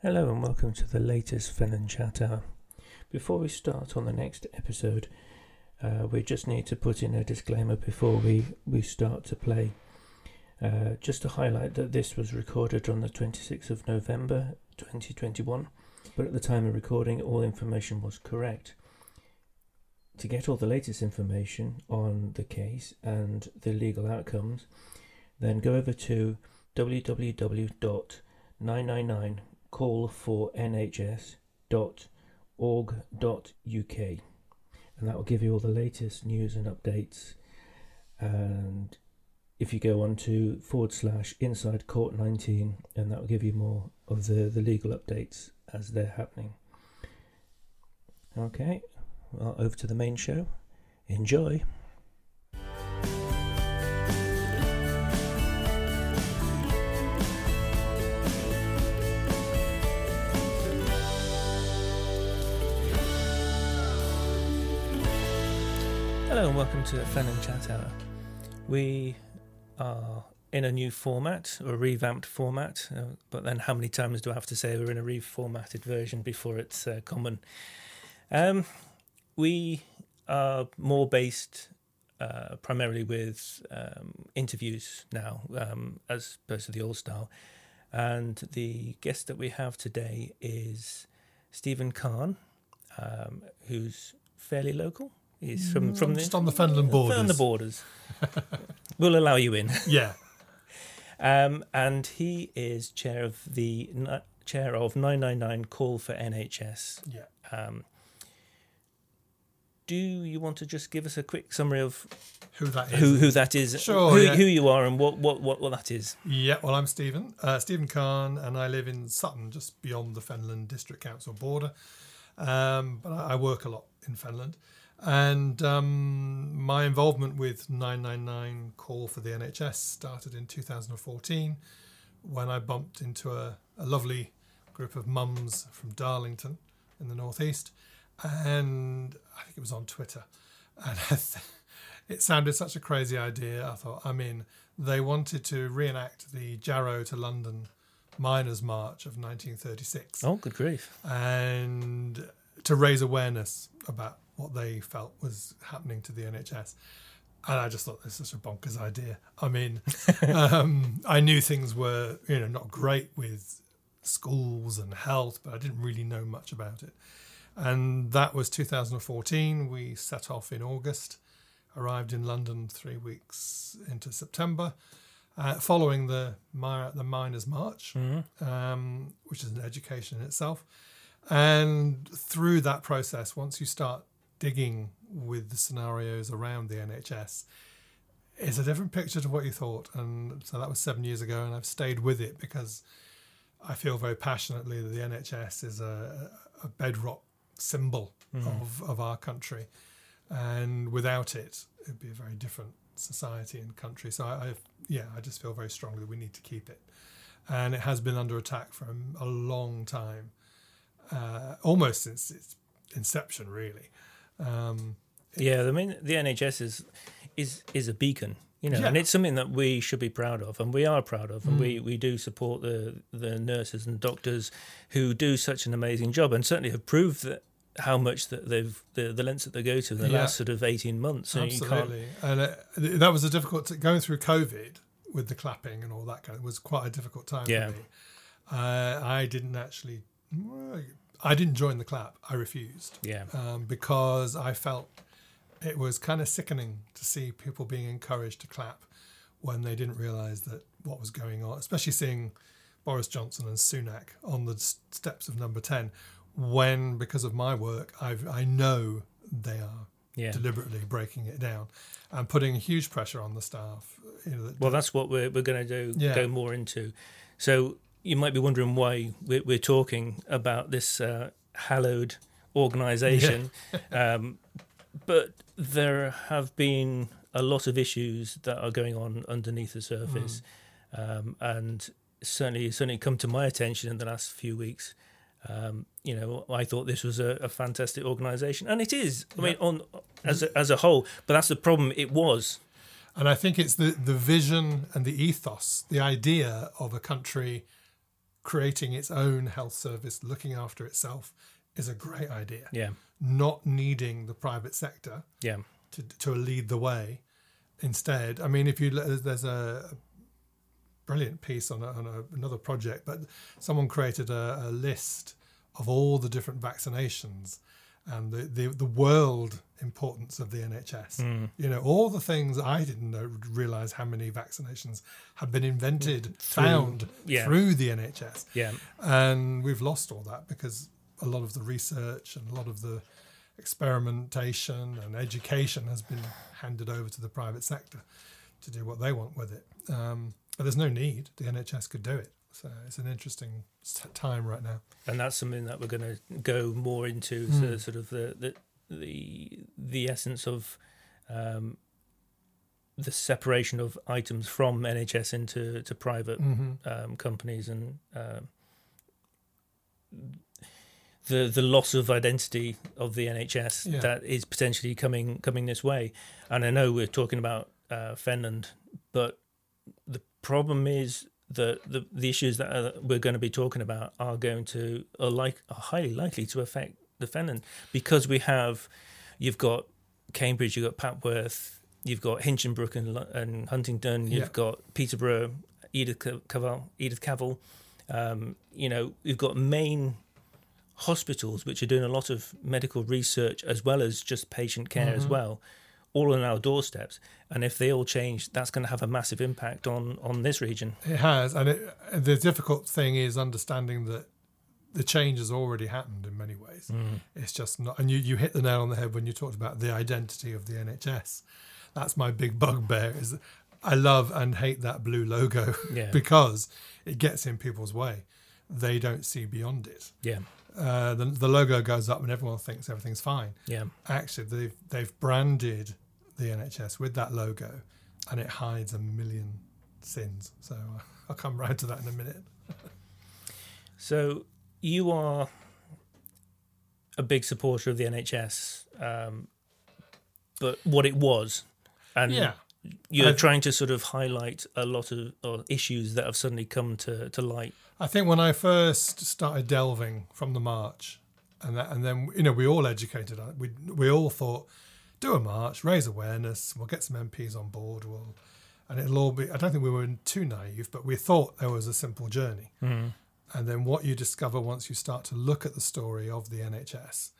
Hello and welcome to the latest Fenland Chat Hour. Before we start on the next episode, uh, we just need to put in a disclaimer before we, we start to play. Uh, just to highlight that this was recorded on the 26th of November 2021, but at the time of recording, all information was correct. To get all the latest information on the case and the legal outcomes, then go over to www.999callfornhs.org.uk and that will give you all the latest news and updates. And if you go on to forward slash inside court 19, and that will give you more of the, the legal updates as they're happening. Okay, well, over to the main show. Enjoy. Hello and welcome to Fenland Chat Hour. We are in a new format, or a revamped format, uh, but then how many times do I have to say we're in a reformatted version before it's uh, common? Um, we are more based uh, primarily with um, interviews now, um, as opposed to the old style. And the guest that we have today is Steven Carne, um, who's fairly local. He's from from the Just on the Fenland borders. the borders. we'll allow you in. Yeah. Um, and he is chair of the chair of 999 Call for NHS. Yeah. Um, do you want to just give us a quick summary of Who that is. who who that is, Sure, who, yeah. who you are, and what what what, what that is? Yeah, well, I'm Steven, uh, Steven Carne, and I live in Sutton, just beyond the Fenland District Council border. Um, but I I work a lot in Fenland. And um, my involvement with 999 Call for the NHS started in 2014 when I bumped into a, a lovely group of mums from Darlington in the northeast. And I think it was on Twitter. And I th- it sounded such a crazy idea. I thought, I'm in. They wanted to reenact the Jarrow to London Miners' March of 1936 Oh, good grief! and to raise awareness about what they felt was happening to the NHS. And I just thought this is such a bonkers idea. I mean, um, I knew things were, you know, not great with schools and health, but I didn't really know much about it. And that was 2014. We set off in August, arrived in London three weeks into September, uh, following the the Miners' March, um, which is an education in itself. And through that process, once you start digging with the scenarios around the NHS, it's a different picture to what you thought. And so that was seven years ago, and I've stayed with it because I feel very passionately that the NHS is a, a bedrock symbol of, of our country. And without it, it'd be a very different society and country. So I, I yeah, I just feel very strongly that we need to keep it. And it has been under attack for a, a long time, uh, almost since its inception, really. Um, Yeah, I mean the NHS is is is a beacon, you know, and it's something that we should be proud of, and we are proud of, and we we do support the the nurses and doctors who do such an amazing job, and certainly have proved that how much that they've the the lengths that they go to in the Yeah. last sort of eighteen months. So Absolutely, and uh, th- that was a difficult going through COVID with the clapping and all that kind of was quite a difficult time Yeah. for me. Uh, I didn't actually, I didn't join the clap. I refused yeah, um, because I felt it was kind of sickening to see people being encouraged to clap when they didn't realise that what was going on, especially seeing Boris Johnson and Sunak on the steps of Number Ten. When, because of my work, I've, I know they are yeah. deliberately breaking it down and putting huge pressure on the staff. You know, that, Well, that's what we're we're going to do. Yeah. Go more into. So you might be wondering why we're, we're talking about this uh, hallowed organisation, um, but there have been a lot of issues that are going on underneath the surface, um, and certainly certainly come to my attention in the last few weeks. Um, you know, I thought this was a, a fantastic organisation, and it is. I mean, on as a, as a whole, but that's the problem. It was. and I think it's the, the vision and the ethos, the idea of a country creating its own health service, looking after itself, is a great idea. Yeah. Not needing the private sector Yeah. to to lead the way. Instead, I mean, if you there's a brilliant piece on, a, on a, another project, but someone created a, a list of all the different vaccinations and the, the, the world importance of the NHS. Mm. You know, all the things I didn't know, realize how many vaccinations had been invented, Through- found yeah. through the NHS. Yeah. And we've lost all that because a lot of the research and a lot of the experimentation and education has been handed over to the private sector to do what they want with it. Um, but there's no need. The NHS could do it. So it's an interesting time right now. and that's something that we're going to go more into Mm. so sort of the the the, the essence of um, the separation of items from NHS into to private Mm-hmm. um, companies and um, the the loss of identity of the NHS Yeah. that is potentially coming coming this way. And I know we're talking about uh, Fenland, but the problem is that the the issues that uh, we're going to be talking about are going to are like are highly likely to affect the Fenland because we have you've got Cambridge, you've got Papworth, you've got Hinchingbrooke and, and Huntingdon, you've Yeah. got Peterborough, Edith Cavell, Edith Cavell. Um, you know, you've got main hospitals which are doing a lot of medical research as well as just patient care as Mhm. well, all on our doorsteps. And if they all change, that's going to have a massive impact on on this region. It has, and it, the difficult thing is understanding that the change has already happened in many ways. Mm. It's just not, and you, you hit the nail on the head when you talked about the identity of the NHS. That's my big bugbear. Is I love and hate that blue logo Yeah. because it gets in people's way. They don't see beyond it. Yeah, Uh, the, the logo goes up and everyone thinks everything's fine. yeah, Actually, they've they've branded the NHS with that logo, and it hides a million sins. So uh, I'll come round to that in a minute. So you are a big supporter of the NHS, um, but what it was, and yeah, you're I've- trying to sort of highlight a lot of or issues that have suddenly come to, to light. I think when I first started delving from the march, and that, and then you know we all educated. on it. We we all thought, do a march, raise awareness. We'll get some MPs on board. We'll, and it'll all be. I don't think we were too naive, but we thought there was a simple journey. And then what you discover once you start to look at the story of the NHS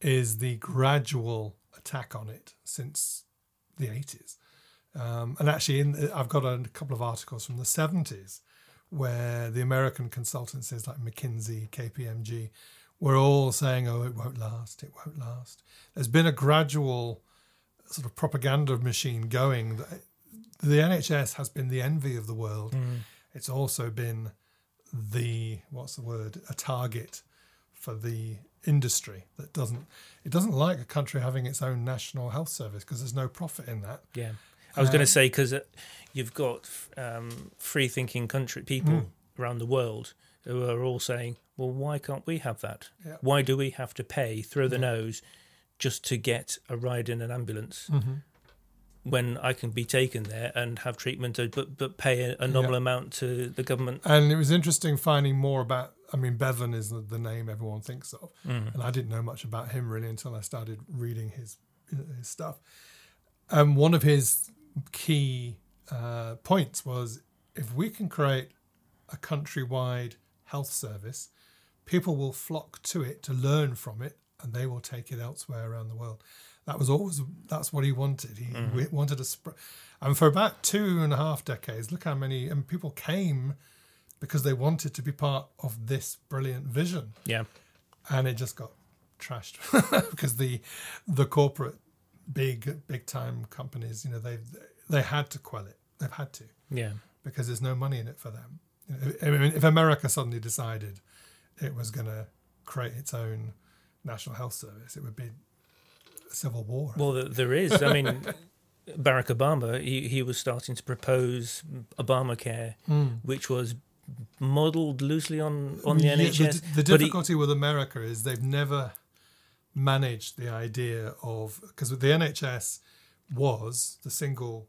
is the gradual attack on it since the 80s. Um, and actually, in, I've got a couple of articles from the 70s where the American consultancies like McKinsey, KPMG, were all saying, oh, it won't last, it won't last. There's been a gradual sort of propaganda machine going. The NHS has been the envy of the world. Hmm. It's also been the what's the word a target for the industry that doesn't it doesn't like a country having its own national health service because there's no profit in that Yeah, I was going Um, to say because you've got um, free thinking country people Mm. around the world who are all saying, "Well, why can't we have that? Yeah. Why do we have to pay through the Yeah. nose just to get a ride in an ambulance?" mm-hmm. when I can be taken there and have treatment, uh, but but pay a, a nominal Yeah. amount to the government. and it was interesting finding more about i mean bevan is the, name everyone thinks of Mm. and i didn't know much about him really until i started reading his his stuff and one of his key uh, points was if we can create a countrywide health service people will flock to it to learn from it and they will take it elsewhere around the world. That was always that's what he wanted. He Mm-hmm. wanted to spread and for about two and a half decades look how many and people came because they wanted to be part of this brilliant vision. Yeah, and it just got trashed because the the corporate big big time companies you know they they had to quell it they've had to yeah, because there's no money in it for them You know, I mean, if America suddenly decided it was going to create its own national health service it would be civil war Well, th- there is. I mean, Barack Obama, he, he was starting to propose Obamacare, Mm. which was modelled loosely on, on the Yeah, NHS. The, the but he- difficulty with America is they've never managed the idea of because the NHS was the single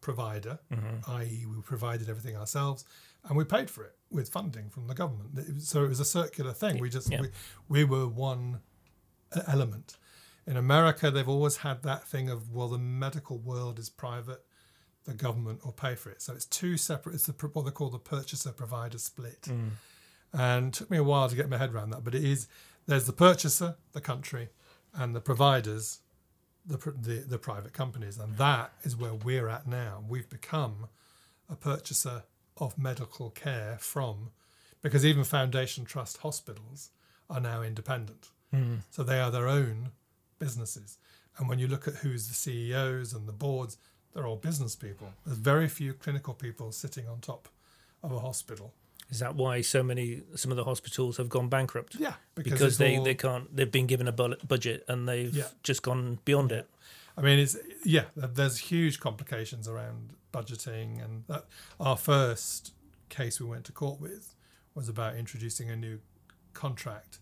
provider, Mm-hmm. i.e., we provided everything ourselves. and we paid for it with funding from the government. So it was a circular thing. We just Yeah. we, we were one element. In America, they've always had that thing of well, the medical world is private, the government will pay for it. So it's two separate. It's the what they call the purchaser provider split. And it took me a while to get my head around that, but it is there's the purchaser, the country, and the providers, the the, the private companies, and that is where we're at now. We've become a purchaser of medical care from, because even Foundation Trust hospitals are now independent, hmm. so they are their own businesses. And when you look at who's the CEOs and the boards, they're all business people. There's very few clinical people sitting on top of a hospital. Is that why so many some of the hospitals have gone bankrupt? Yeah, Because, it's they, all- they can't they've been given a budget and they've Yeah. just gone beyond it. I mean, it's yeah. There's huge complications around budgeting, and that our first case we went to court with was about introducing a new contract,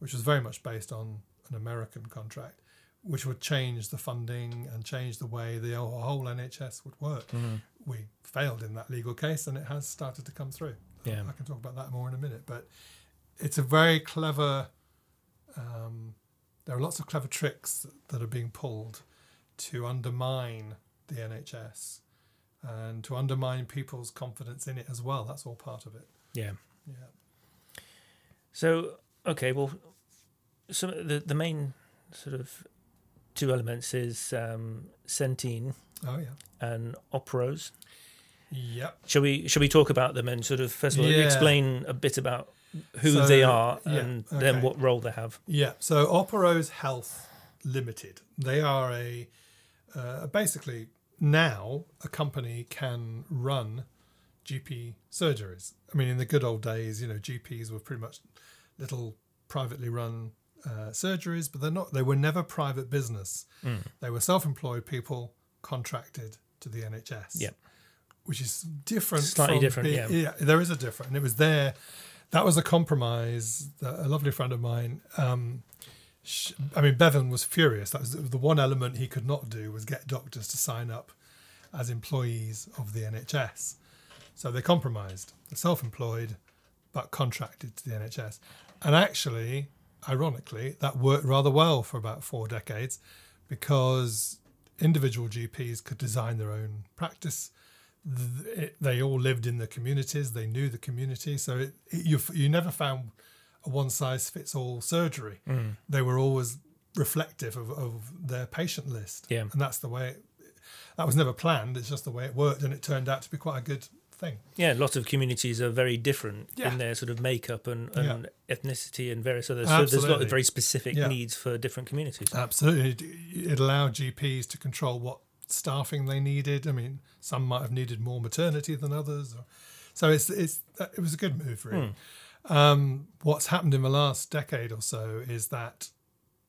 which was very much based on an American contract, which would change the funding and change the way the whole NHS would work. Mm-hmm. We failed in that legal case, and it has started to come through. Yeah. I can talk about that more in a minute, but it's a very clever. Um, there are lots of clever tricks that are being pulled to undermine the NHS and to undermine people's confidence in it as well. That's all part of it. Yeah. Yeah. So okay, well, so the the main sort of two elements is um, Centene Oh yeah. and Operose. Yep. Shall we shall we talk about them and sort of first of all Yeah. explain a bit about who So, they are yeah, and then what role they have? Yeah. So Operose Health Limited. They are a uh, basically now a company can run GP surgeries. I mean, in the good old days, you know, GPs were pretty much little privately run uh, surgeries, but they're not. They were never private business. They were self-employed people contracted to the NHS. Yeah. Which is different. Slightly from different, being- yeah. there is a different, and it was there. That was a compromise. That a lovely friend of mine. Um, sh- I mean, Bevan was furious. That was the one element he could not do was get doctors to sign up as employees of the NHS. So they compromised. They're self-employed, but contracted to the NHS. And actually, ironically, that worked rather well for about four decades because individual GPs could design their own practice. Th- They all lived in the communities. They knew the community, so it, it, you you never found a one size fits all surgery. Mm. They were always reflective of, of their patient list, Yeah. and that's the way. It, that was never planned. It's just the way it worked, and it turned out to be quite a good thing. Yeah, lots of communities are very different Yeah. in their sort of makeup and, and ethnicity and various other. So there's a lot of very specific Yeah. needs for different communities. Absolutely, it allowed GPs to control what staffing they needed. I mean, some might have needed more maternity than others, so it's it's it was a good move, really. Um, what's happened in the last decade or so is that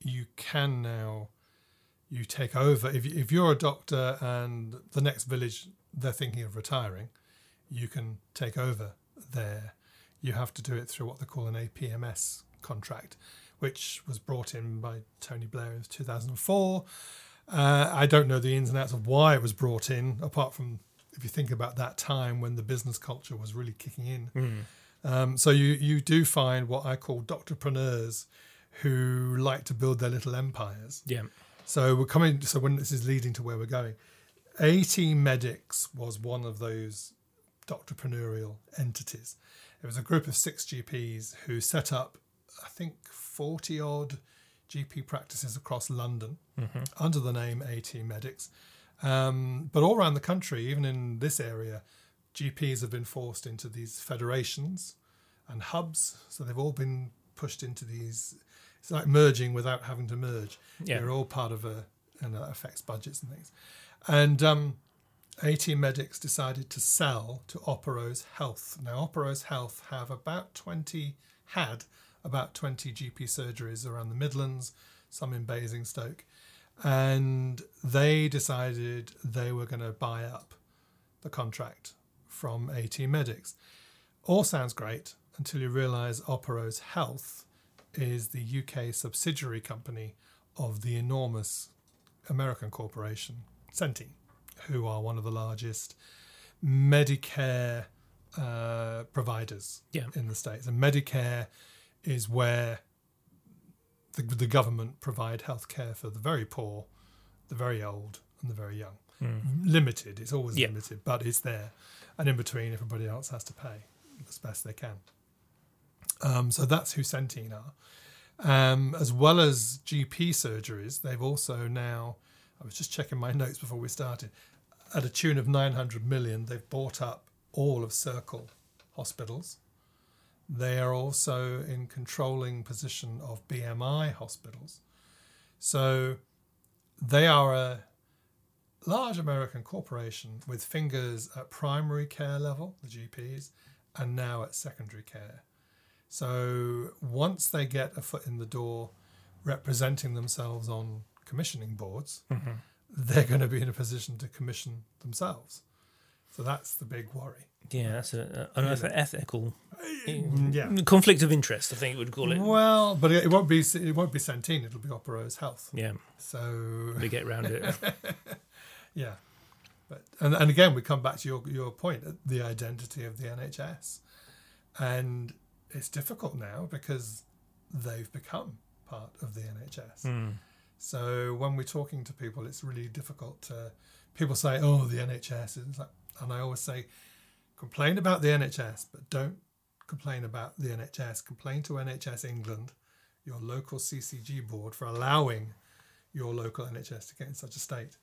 you can now you take over if if you're a doctor and the next village they're thinking of retiring, you can take over there. You have to do it through what they call an APMS contract, which was brought in by Tony Blair in 2004. Uh, I don't know the ins and outs of why it was brought in, apart from if you think about that time when the business culture was really kicking in. Um, so you you do find what I call doctorpreneurs who like to build their little empires. Yeah. So we're coming. So when this is leading to where we're going, AT Medics was one of those doctorpreneurial entities. It was a group of six GPs who set up, I think, forty odd GP practices across London under the name AT Medics. Um, but all around the country, even in this area, GPs have been forced into these federations and hubs. So they've all been pushed into these. It's like merging without having to merge. Yeah. They're all part of a, and that affects budgets and things. And um, AT Medics decided to sell to Operose Health. Now, Operose Health have about 20, had about 20 GP surgeries around the Midlands, some in Basingstoke. And they decided they were going to buy up the contract from AT Medics. All sounds great until you realise Operose Health is the UK subsidiary company of the enormous American corporation Centene, who are one of the largest Medicare uh, providers Yeah. in the states, and Medicare is where the, the government provide health care for the very poor, the very old, and the very young. Limited, it's always Yeah. limited, but it's there, and in between, everybody else has to pay as best they can. Um, so that's who Centene are. Um, as well as GP surgeries, they've also now, I was just checking my notes before we started, at a tune of 900 million, they've bought up all of Circle hospitals. They are also in controlling position of BMI hospitals. So they are a large American corporation with fingers at primary care level, the GPs, and now at secondary care. So once they get a foot in the door representing themselves on commissioning boards, mm-hmm. they're going to be in a position to commission themselves. So that's the big worry. Yeah, that's a, an ethical uh, eh, Yeah. conflict of interest. I think you would call it. Well, but it won't be it won't be Centene. It'll be Operose Health. Yeah, So we get round it. yeah, but and, and again we come back to your your point, uh, the identity of the NHS, and it's difficult now because they've become part of the NHS. Hmm. So when we're talking to people, it's really difficult to. People say, "Oh, the NHS," and, it's like, and I always say, complain about the NHS, but don't complain about the NHS. Complain to NHS England, your local CCG board, for allowing your local NHS to get in such a state,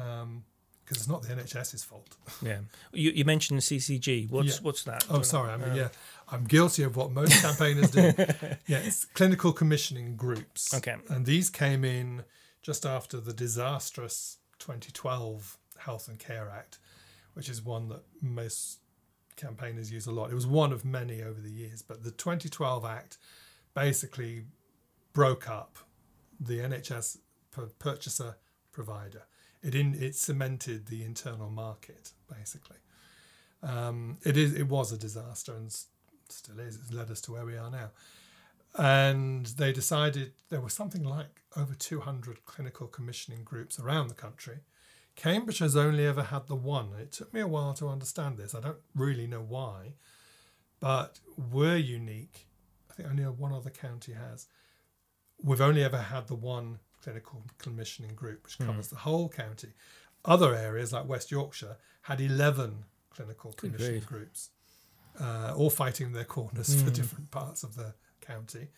um, because it's not the NHS's fault. Yeah, you, you mentioned CCG. What's Yeah. what's that? Oh, sorry. I mean, uh, yeah, I'm guilty of what most campaigners do. Yeah, it's clinical commissioning groups. Okay. And these came in just after the disastrous 2012 Health and Care Act, which is one that most campaigners use a lot. It was one of many over the years, but the 2012 Act basically broke up the NHS pur- purchaser provider. It in it cemented the internal market basically. Um, it is it was a disaster and still is. It's led us to where we are now. And they decided there was something like over 200 clinical commissioning groups around the country. Cambridge has only ever had the one. It took me a while to understand this. I don't really know why, but we're unique. I think only one other county has. We've only ever had the one clinical commissioning group, which covers the whole county. Other areas like West Yorkshire had 11 clinical commissioning groups, uh, all fighting their corners for different parts of the county.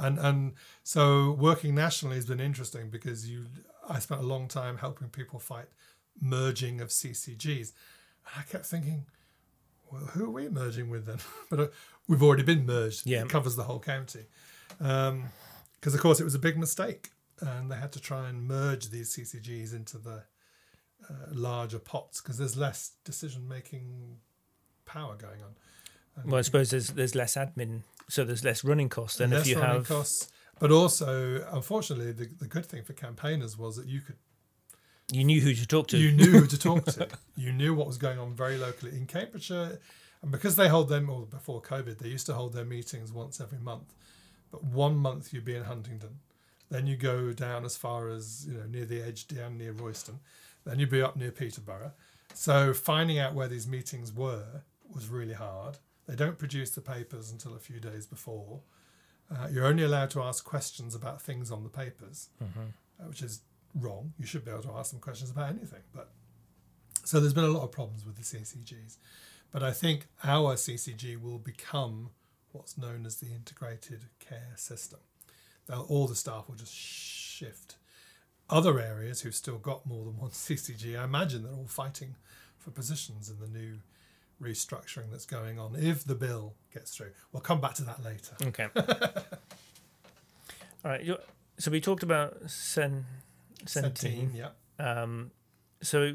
And and so working nationally has been interesting because you I spent a long time helping people fight merging of CCGs. And I kept thinking, well, who are we merging with then? but uh, we've already been merged. Yeah. It covers the whole county. Because, of course, it was a big mistake. And they had to try and merge these CCGs into the uh, larger pots because there's less decision making power going on. Well, I suppose there's there's less admin, so there's less running costs than less if you running have. costs. But also, unfortunately, the, the good thing for campaigners was that you could You knew who to talk to. you knew who to talk to. You knew what was going on very locally in Cambridgeshire, and because they hold them, or before COVID, they used to hold their meetings once every month. But one month you'd be in Huntingdon, then you go down as far as you know near the edge, down near Royston, then you'd be up near Peterborough. So finding out where these meetings were was really hard. They don't produce the papers until a few days before. Uh, you're only allowed to ask questions about things on the papers, uh, which is wrong. You should be able to ask them questions about anything. But so there's been a lot of problems with the CCGs. But I think our CCG will become what's known as the integrated care system. They'll, all the staff will just shift. Other areas who've still got more than one CCG, I imagine they're all fighting for positions in the new restructuring that's going on if the bill gets through. We'll come back to that later. Okay. All right. So we talked about Sen, Centene. yeah. Um, so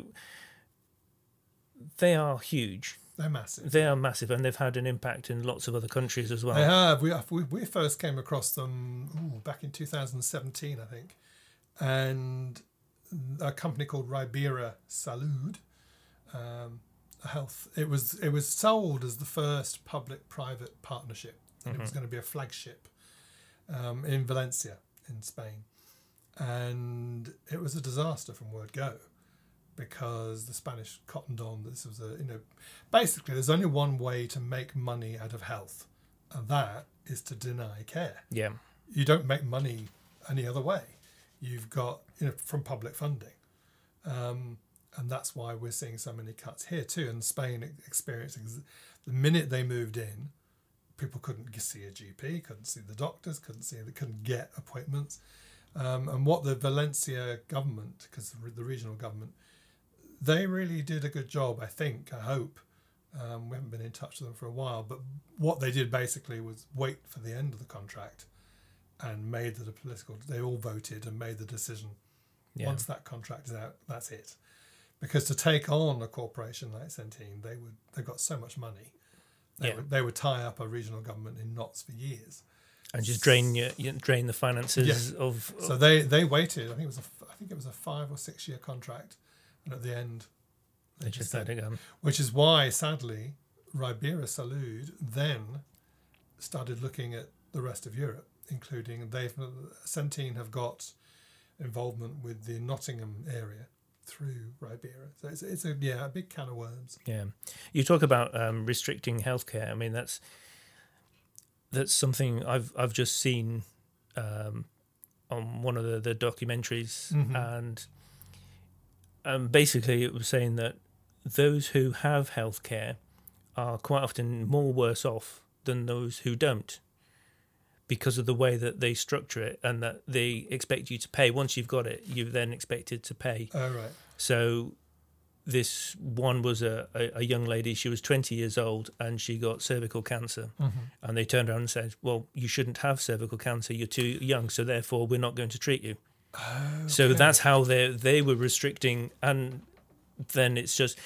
they are huge. They're massive. They are massive, and they've had an impact in lots of other countries as well. They have. We, we we first came across them ooh, back in 2017, I think, and a company called Ribera Salud um, Health. It was it was sold as the first public-private partnership, and it was going to be a flagship um, in Valencia in Spain, and it was a disaster from word go. because the Spanish cottoned on this was a you know basically there's only one way to make money out of health, and that is to deny care. Yeah. You don't make money any other way. You've got you know from public funding, um, and that's why we're seeing so many cuts here too. And Spain experiencing the minute they moved in, people couldn't see a GP, couldn't see the doctors, couldn't see they couldn't get appointments. Um, and what the Valencia government, because the regional government, they really did a good job. I think. I hope. Um, we haven't been in touch with them for a while, but what they did basically was wait for the end of the contract and made the political. They all voted and made the decision. Yeah. Once that contract is out, that's it. Because to take on a corporation like Centene, they would they got so much money. They, yeah. would, they would tie up a regional government in knots for years and just drain your, you drain the finances yeah. of, of, So they they waited. I think it was a I think it was a five or six year contract, and at the end, they, they just it go. Which is why, sadly, Ribera Salud then started looking at the rest of Europe, including they've Centene have got involvement with the Nottingham area through Ribera. So it's, it's a yeah a big can of worms. Yeah, you talk about um, restricting healthcare. I mean that's that's something I've I've just seen um, on one of the, the documentaries, mm-hmm. and um, basically it was saying that those who have healthcare are quite often more worse off than those who don't because of the way that they structure it and that they expect you to pay once you've got it you're then expected to pay oh right so this one was a, a, a, young lady. She was 20 years old and she got cervical cancer. Mm-hmm. And they turned around and said, Well, you shouldn't have cervical cancer. You're too young. So therefore, we're not going to treat you. Okay. So that's how they they were restricting. And then it's just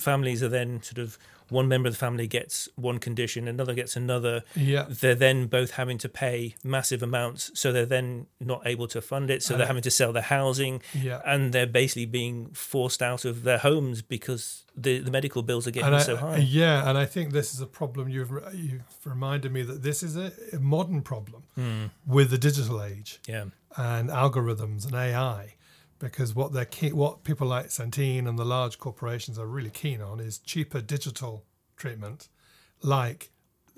families are then sort of one member of the family gets one condition, another gets another. Yeah. They're then both having to pay massive amounts, so they're then not able to fund it. So uh, they're having to sell their housing, yeah. and they're basically being forced out of their homes because the, the medical bills are getting I, so high. Yeah, and I think this is a problem. You've you've reminded me that this is a, a modern problem mm. with the digital age. Yeah. And algorithms and AI because what they're key, what people like Centene and the large corporations are really keen on is cheaper digital treatment. Like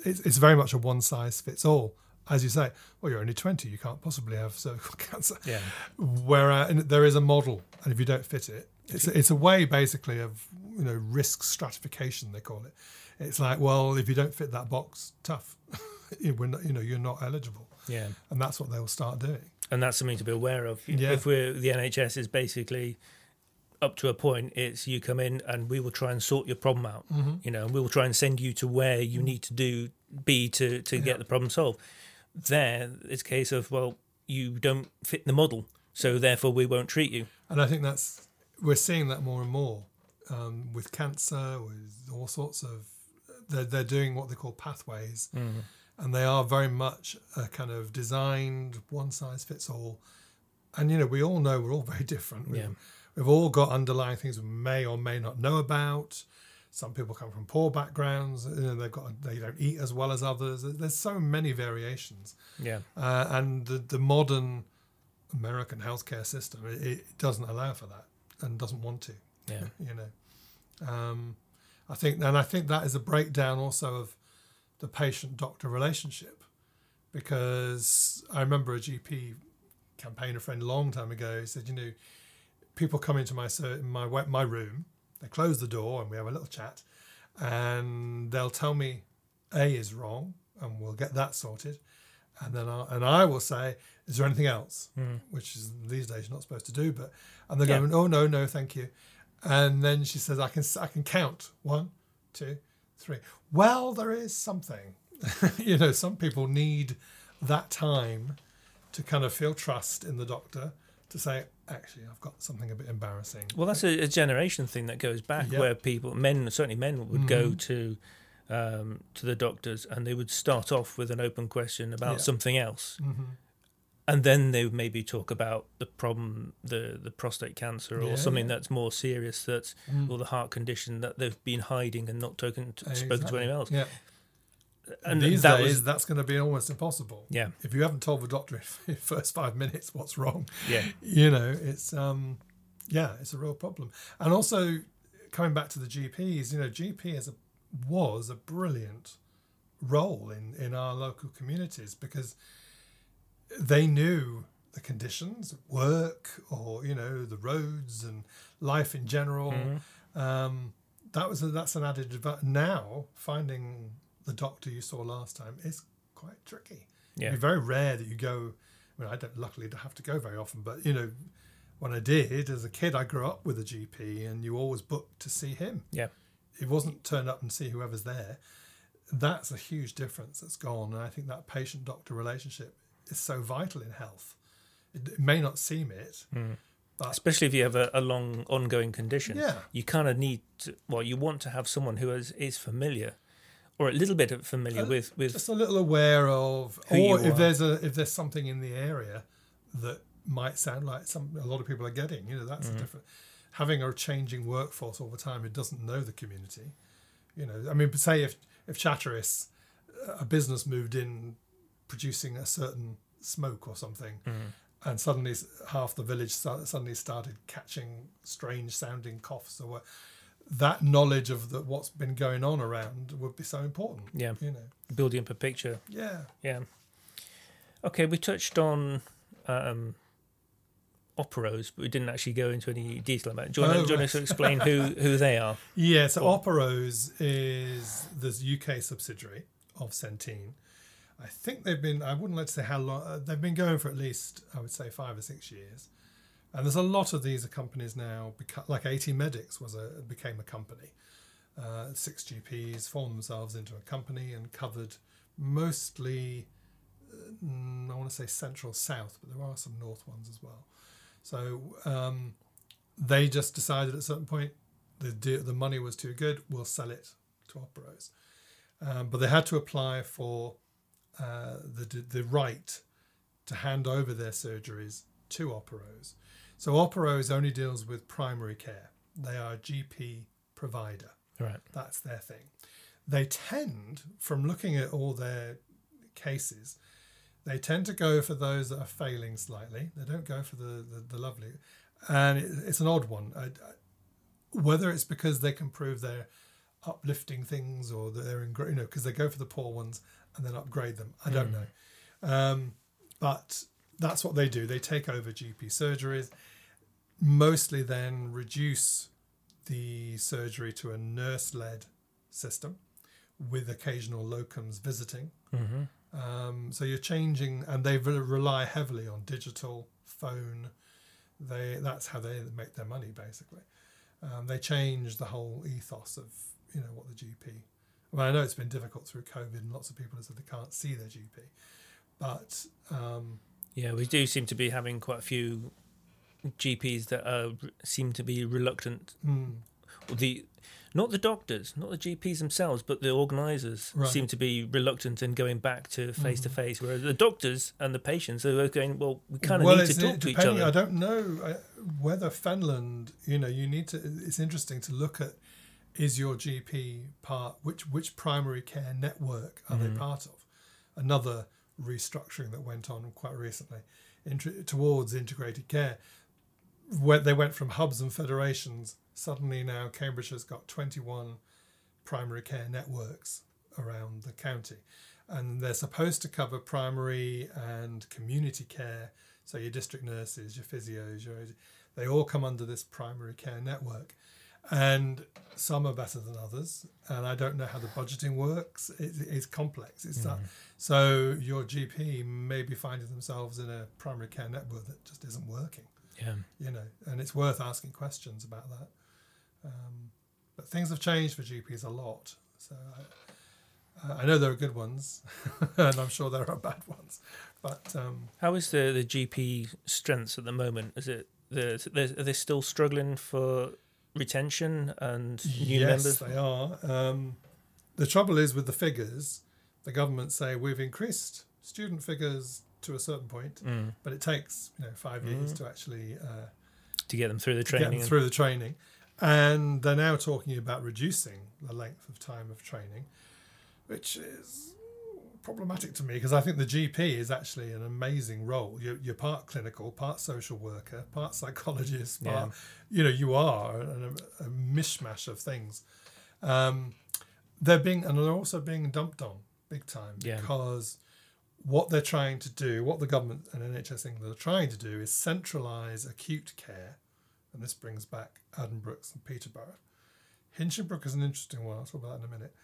it's, it's very much a one size fits all. As you say, well, you're only 20, you can't possibly have cervical cancer. Yeah. Whereas uh, there is a model, and if you don't fit it, it's it's a way basically of you know risk stratification they call it. It's like, well, if you don't fit that box, tough. you know, you're not eligible. Yeah. And that's what they'll start doing and that's something to be aware of. Yeah. If we're the NHS is basically up to a point, it's you come in and we will try and sort your problem out. Mm-hmm. You know, and we will try and send you to where you need to do be to to yeah. get the problem solved. There, it's a case of well, you don't fit the model, so therefore we won't treat you. And I think that's we're seeing that more and more um, with cancer, with all sorts of. They're they're doing what they call pathways. Mm and they are very much a kind of designed one size fits all. And you know, we all know we're all very different. We've, yeah. we've all got underlying things we may or may not know about. Some people come from poor backgrounds. You know, they've got they don't eat as well as others. There's so many variations. Yeah. Uh, and the, the modern American healthcare system it, it, doesn't allow for that and doesn't want to. Yeah. you know, um, I think, and I think that is a breakdown also of the patient doctor relationship. Because I remember a GP campaigner friend a long time ago said, you know, people come into my my my room, they close the door and we have a little chat, and they'll tell me A is wrong, and we'll get that sorted, and then I, and I will say, is there anything else, mm. which is these days you're not supposed to do, but and they're yeah. going, oh no no thank you, and then she says I can I can count. One, two, three. Well, there is something. you know, some people need that time to kind of feel trust in the doctor to say, actually, I've got something a bit embarrassing. Well, that's a, a generation thing that goes back yep. where people, men, certainly men, would mm-hmm. go to um, to the doctors and they would start off with an open question about yep. something else. Mm-hmm and then they would maybe talk about the problem, the the prostate cancer, or yeah, something yeah. that's more serious, that's mm. or the heart condition that they've been hiding and not talking, to, exactly. spoken to anyone else. Yeah. And these that days, was, that's going to be almost impossible. Yeah. If you haven't told the doctor in the first five minutes what's wrong, yeah, you know, it's um, Yeah, it's a real problem. And also coming back to the GPs, you know, GP as a was a brilliant role in in our local communities because they knew the conditions, work, or you know, the roads and life in general. Mhm. Um, that was a, that's an added advantage. Now finding the doctor you saw last time is quite tricky. Yeah. It's very rare that you go. I mean, I don't luckily have to go very often, but you know, when I did as a kid, I grew up with a GP, and you always booked to see him. Yeah. It wasn't turn up and see whoever's there. That's a huge difference that's gone, and I think that patient doctor relationship is so vital in health. It, it may not seem it, Mm. but Especially if you have a, a long ongoing condition. yeah, You kind of need to, well, you want to have someone who is, is familiar or a little bit familiar Uh, with, with just a little aware of, or if are. there's a if there's something in the area that might sound like some a lot of people are getting. You know, that's Mhm. a different. Having a changing workforce all the time who doesn't know the community. You know, I mean, say if if Chatteris, a business moved in, producing a certain smoke or something, Mm. and suddenly half the village suddenly started catching strange sounding coughs or what. That knowledge of the, what's been going on around would be so important. yeah, You know, building up a picture. yeah. Yeah. Okay, we touched on um, Operose, but we didn't actually go into any detail about it. Do you want, Oh, to, do you want right. to explain who, who they are? Yeah, so Or- Operose is the UK subsidiary of Centene. I think they've been, I wouldn't like to say how long, uh, they've been going for at least, I would say, five or six years. And there's a lot of these companies now, like AT Medics was a, became a company. Uh, six GPs formed themselves into a company and covered mostly, uh, I want to say central south, but there are some north ones as well. So um, they just decided at a certain point the the money was too good. We'll sell it to Operose, um, but they had to apply for uh, the the right to hand over their surgeries to Operose. So Operose only deals with primary care. They are a GP provider. Right. That's their thing. They tend, from looking at all their cases, they tend to go for those that are failing slightly. They don't go for the, the, the lovely. And it, it's an odd one. I, I- whether it's because they can prove they're uplifting things or that they're in, you know, because they go for the poor ones and then upgrade them. I don't Mm. know. Um, but that's what they do. They take over GP surgeries, mostly then reduce the surgery to a nurse led system with occasional locums visiting. hmm Um, so you're changing, and they re- rely heavily on digital, phone. They that's how they make their money basically. Um, they change the whole ethos of you know what the GP. Well, I know it's been difficult through COVID, and lots of people have said they can't see their GP, but um, Yeah, we do seem to be having quite a few GPs that are, seem to be reluctant. mm, The not the doctors, not the GPs themselves, but the organisers Right. seem to be reluctant in going back to face to face. Whereas the doctors and the patients are going, well, we kind of well, need to talk to each other. I don't know whether Fenland. You know, you need to. It's interesting to look at is your GP part which which primary care network are Mhm. they part of? Another restructuring that went on quite recently intr- towards integrated care. Where they went from hubs and federations, suddenly now Cambridge has got 21 primary care networks around the county. And they're supposed to cover primary and community care. So your district nurses, your physios, your, they all come under this primary care network. And some are better than others. And I don't know how the budgeting works. It, it's complex. It's that. Mm. So your GP may be finding themselves in a primary care network that just isn't working Yeah. you know, and it's worth asking questions about that. Um, but things have changed for GPs a lot. So I, I know there are good ones, and I'm sure there are bad ones. But um, How is the, the GP strengths at the moment? Is it the, are they still struggling for retention and new yes, members? they are. Um, the trouble is with the figures, the government say we've increased student figures to a certain point, Mm. but it takes you know five years Mm. to actually uh, To get them through the to get them training. through the training. And they're now talking about reducing the length of time of training, which is problematic to me because I think the GP is actually an amazing role. You're, you're part clinical, part social worker, part psychologist, part, you know, you are a, a mishmash of things. Um, they're being, and they're also being dumped on big time Yeah. because what they're trying to do, what the government and NHS England are trying to do is centralise acute care. And this brings back Addenbrooke's and Peterborough. Hinchingbrooke is an interesting one. I'll talk about that in a minute.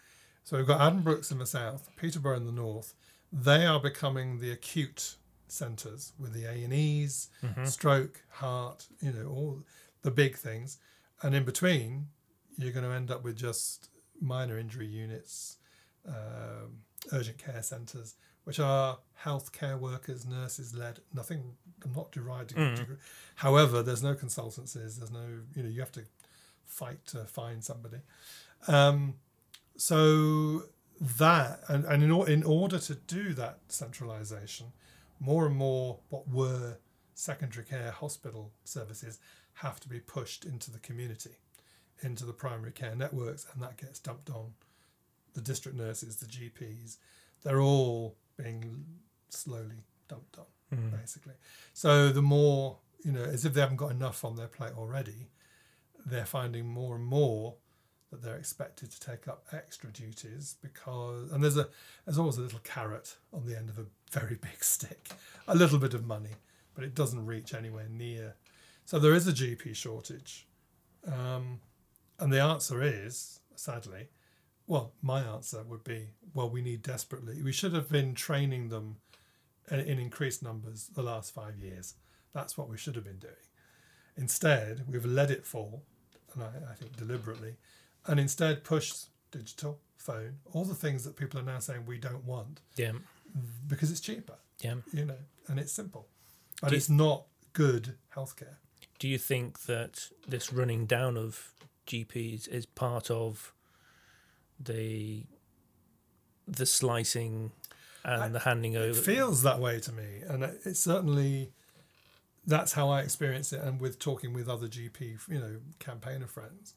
So we've got Addenbrooke's in the south, Peterborough in the north. They are becoming the acute centres with the A and E's, stroke, heart, you know, all the big things. And in between, you're going to end up with just minor injury units, um, urgent care centres, which are healthcare workers, nurses led. Nothing. I'm not deriding. Mm. However, there's no consultancies. There's no. You know, you have to fight to find somebody. Um, so that and, and in, or, in order to do that centralisation, more and more what were secondary care hospital services have to be pushed into the community, into the primary care networks, and that gets dumped on the district nurses, the GPs. They're all being slowly dumped on, Mm. basically. So the more you know, as if they haven't got enough on their plate already, they're finding more and more that they're expected to take up extra duties because and there's a there's always a little carrot on the end of a very big stick a little bit of money but it doesn't reach anywhere near. So there is a gp shortage. Um, and the answer is sadly well my answer would be well we need desperately we should have been training them in in increased numbers the last five years. That's what we should have been doing. Instead we've let it fall and I, I think deliberately and instead push digital phone all the things that people are now saying we don't want Yeah. because it's cheaper Yeah. you know and it's simple but you- it's not good healthcare Do you think that this running down of GPs is part of the the slicing and I- the handing over? it feels that way to me and it it certainly that's how i experience it and with talking with other gp you know campaigner friends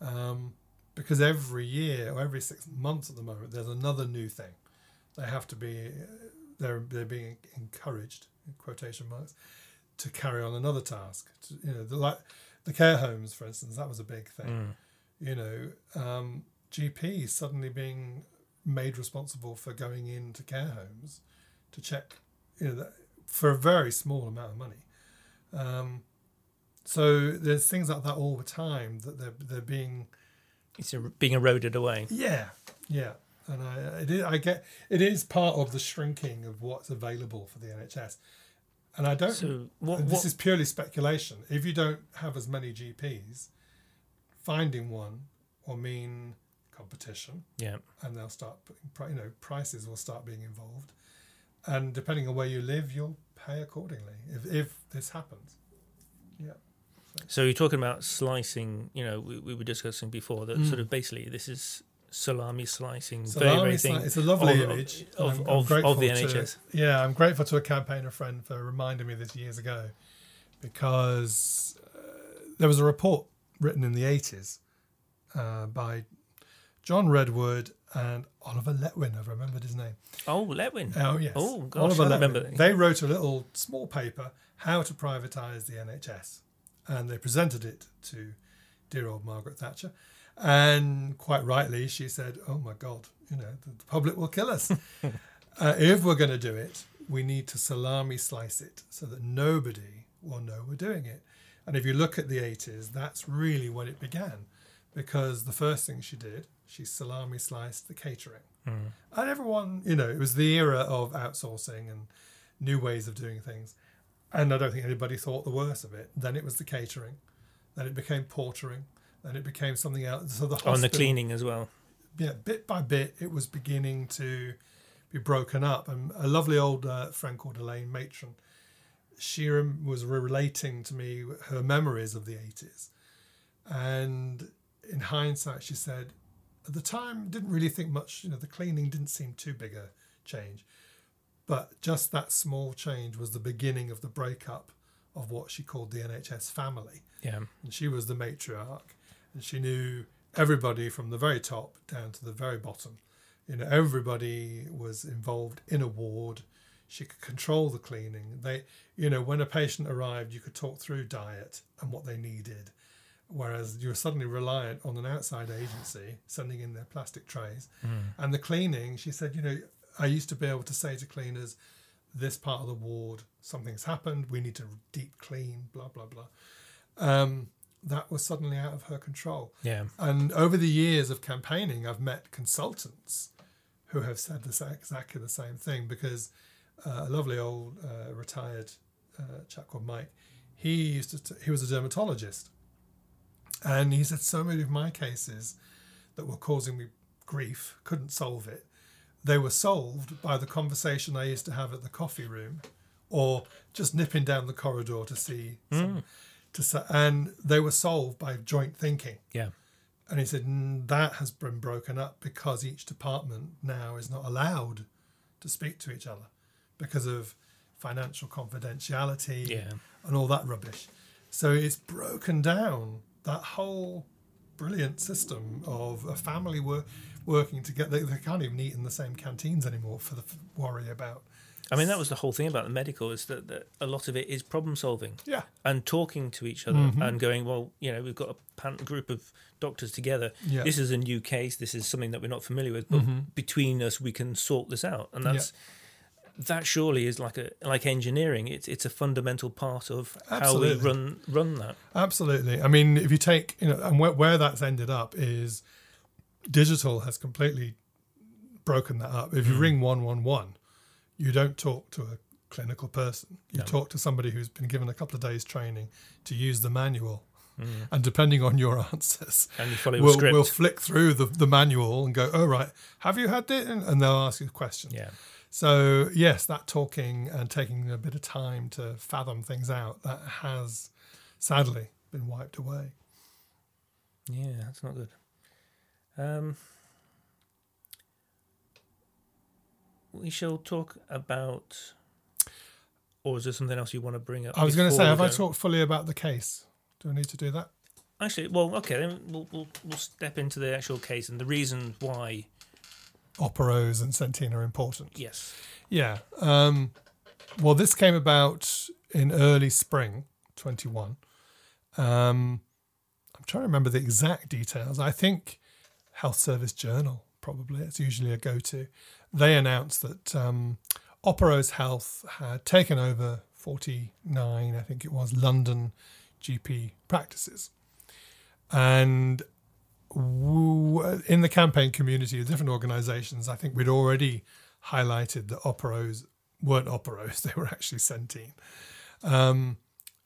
um, because every year or every six months at the moment there's another new thing they have to be they're they're being encouraged in quotation marks to carry on another task to, you know the like the care homes for instance that was a big thing Mm. you know, um, GPs suddenly being made responsible for going into care homes to check, you know, that, for a very small amount of money. Um, so there's things like that all the time that they're they're being It's er- being eroded away. yeah yeah and I it is, I get it is part of the shrinking of what's available for the NHS and I don't So what? and this is purely speculation. If you don't have as many GPs, finding one will mean competition, yeah. and they'll start putting, pri- you know, prices will start being involved, and depending on where you live, you'll pay accordingly if if this happens. Yeah, So you're talking about slicing. You know, we, we were discussing before that Mm. sort of basically this is salami slicing. so very very it's a lovely of- image of- I'm- I'm of- of the to- NHS. yeah, I'm grateful to a campaigner friend for reminding me this years ago, because uh, there was a report written in the 80s uh, by John Redwood and Oliver Letwin. I've remembered his name. Oh, Letwin. Oh yes, Oh, gosh, Oliver I Letwin. remember that. They wrote a little small paper, "How to Privatise the NHS," and they presented it to dear old Margaret Thatcher. And quite rightly, she said, "Oh my God, you know, the, the public will kill us. uh, if we're going to do it, we need to salami slice it so that nobody will know we're doing it." And if you look at the 80s, that's really when it began, because the first thing she did, she salami sliced the catering. Mm. And everyone, you know, it was the era of outsourcing and new ways of doing things. And I don't think anybody thought the worst of it. Then it was the catering. Then it became portering. Then it became something else. So the On the cleaning as well. yeah, bit by bit, it was beginning to be broken up. And a lovely old uh, friend called Elaine Matron, she was relating to me her memories of the 80s. And in hindsight, she said, at the time, didn't really think much, you know, the cleaning didn't seem too big a change. But just that small change was the beginning of the breakup of what she called the NHS family Yeah. and she was the matriarch and she knew everybody from the very top down to the very bottom You know, everybody was involved in a ward. She could control the cleaning. They, you know, when a patient arrived, you could talk through diet and what they needed. Whereas you're suddenly reliant on an outside agency sending in their plastic trays. Mm. And the cleaning, she said, you know, I used to be able to say to cleaners, this part of the ward, something's happened, we need to deep clean, blah, blah, blah. Um, that was suddenly out of her control. Yeah. And over the years of campaigning, I've met consultants who have said the exactly the same thing because uh, a lovely old uh, retired uh, chap called Mike, he used to, t- he was a dermatologist. And he said so many of my cases that were causing me grief, couldn't solve it. They were solved by the conversation I used to have at the coffee room or just nipping down the corridor to see some, to and they were solved by joint thinking. Yeah. And he said "Mm, that has been broken up because each department now is not allowed to speak to each other because of financial confidentiality Yeah. and all that rubbish. So it's broken down that whole brilliant system of a family wor- working together. They, they can't even eat in the same canteens anymore for the f- worry about. I mean, that was the whole thing about the medical is that, that a lot of it is problem solving Yeah. and talking to each other Mm-hmm. and going, well, you know, we've got a pan- group of doctors together. Yeah. This is a new case. This is something that we're not familiar with, but Mm-hmm. between us, we can sort this out. And that's that surely is like a like engineering. It's it's a fundamental part of Absolutely. how we run run that. Absolutely. I mean, if you take, you know, and where, where that's ended up is digital has completely broken that up. If you ring 111, you don't talk to a clinical person. You No. talk to somebody who's been given a couple of days training to use the manual. Mm. And depending on your answers, And you follow we'll, we'll flick through the, the manual and go, oh, right, have you had it? And they'll ask you a question. yeah. So yes, that talking and taking a bit of time to fathom things out that has sadly been wiped away. Yeah, that's not good. Um, we shall talk about, or is there something else you want to bring up? I was going to say, have I talked fully about the case? Do I need to do that? Actually, well, okay, then we'll, we'll we'll step into the actual case and the reason why. Operose and Centene are important. Yes. Yeah. Um, well, this came about in early spring 21. Um, I'm trying to remember the exact details. I think Health Service Journal, probably, it's usually a go to. They announced that um, Operose Health had taken over 49, I think it was, London GP practices. And in the campaign community of different organizations, I think we'd already highlighted that Operose weren't Operose, they were actually Centene. Um,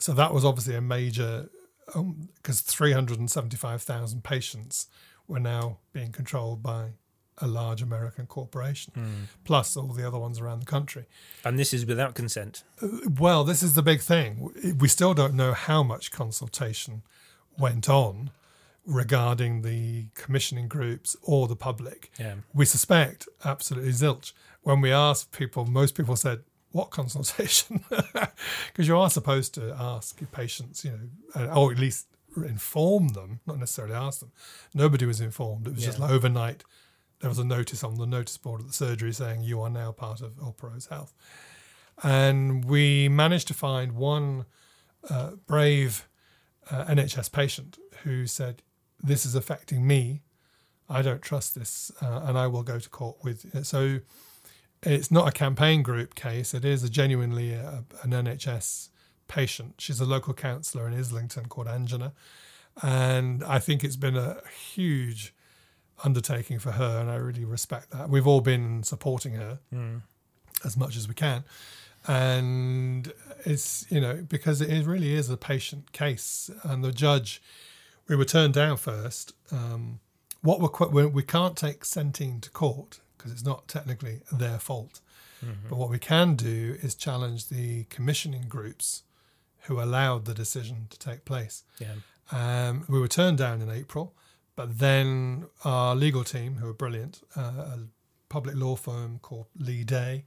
so that was obviously a major, because 375,000 patients were now being controlled by a large American corporation, plus all the other ones around the country. And this is without consent. Well, this is the big thing. We still don't know how much consultation went on regarding the commissioning groups or the public. Yeah. We suspect absolutely zilch. When we asked people, most people said, "What consultation?" Because you are supposed to ask your patients, you know, uh, or at least inform them, not necessarily ask them. Nobody was informed. It was just like overnight. There was a notice on the notice board at the surgery saying you are now part of Operose Health, and we managed to find one uh, brave uh, NHS patient who said, "This is affecting me. I don't trust this, uh, and I will go to court with." It. So it's not a campaign group case. It is a genuinely a, an NHS patient. She's a local councillor in Islington called Angela, and I think it's been a huge undertaking for her, and I really respect that. We've all been supporting her as much as we can. And it's, you know, because it really is a patient case. And the judge, we were turned down first. Um, what we're, qu- we we can't take Centene to court because it's not technically their fault. But what we can do is challenge the commissioning groups who allowed the decision to take place. Yeah. Um, we were turned down in April, but then our legal team, who are brilliant, uh, a public law firm called Leigh Day,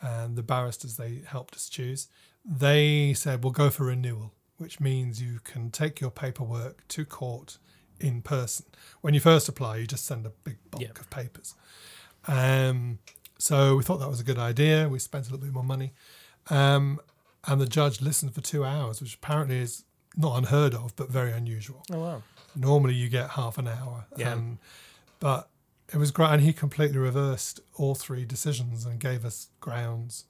and the barristers they helped us choose, they said we'll go for renewal, which means you can take your paperwork to court in person. When you first apply, you just send a big bulk Yeah. of papers. Um, so we thought that was a good idea. We spent a little bit more money. Um, and the judge listened for two hours, which apparently is not unheard of, but very unusual. Oh wow. Normally you get half an hour. Yeah. Um, but it was great. And he completely reversed all three decisions and gave us grounds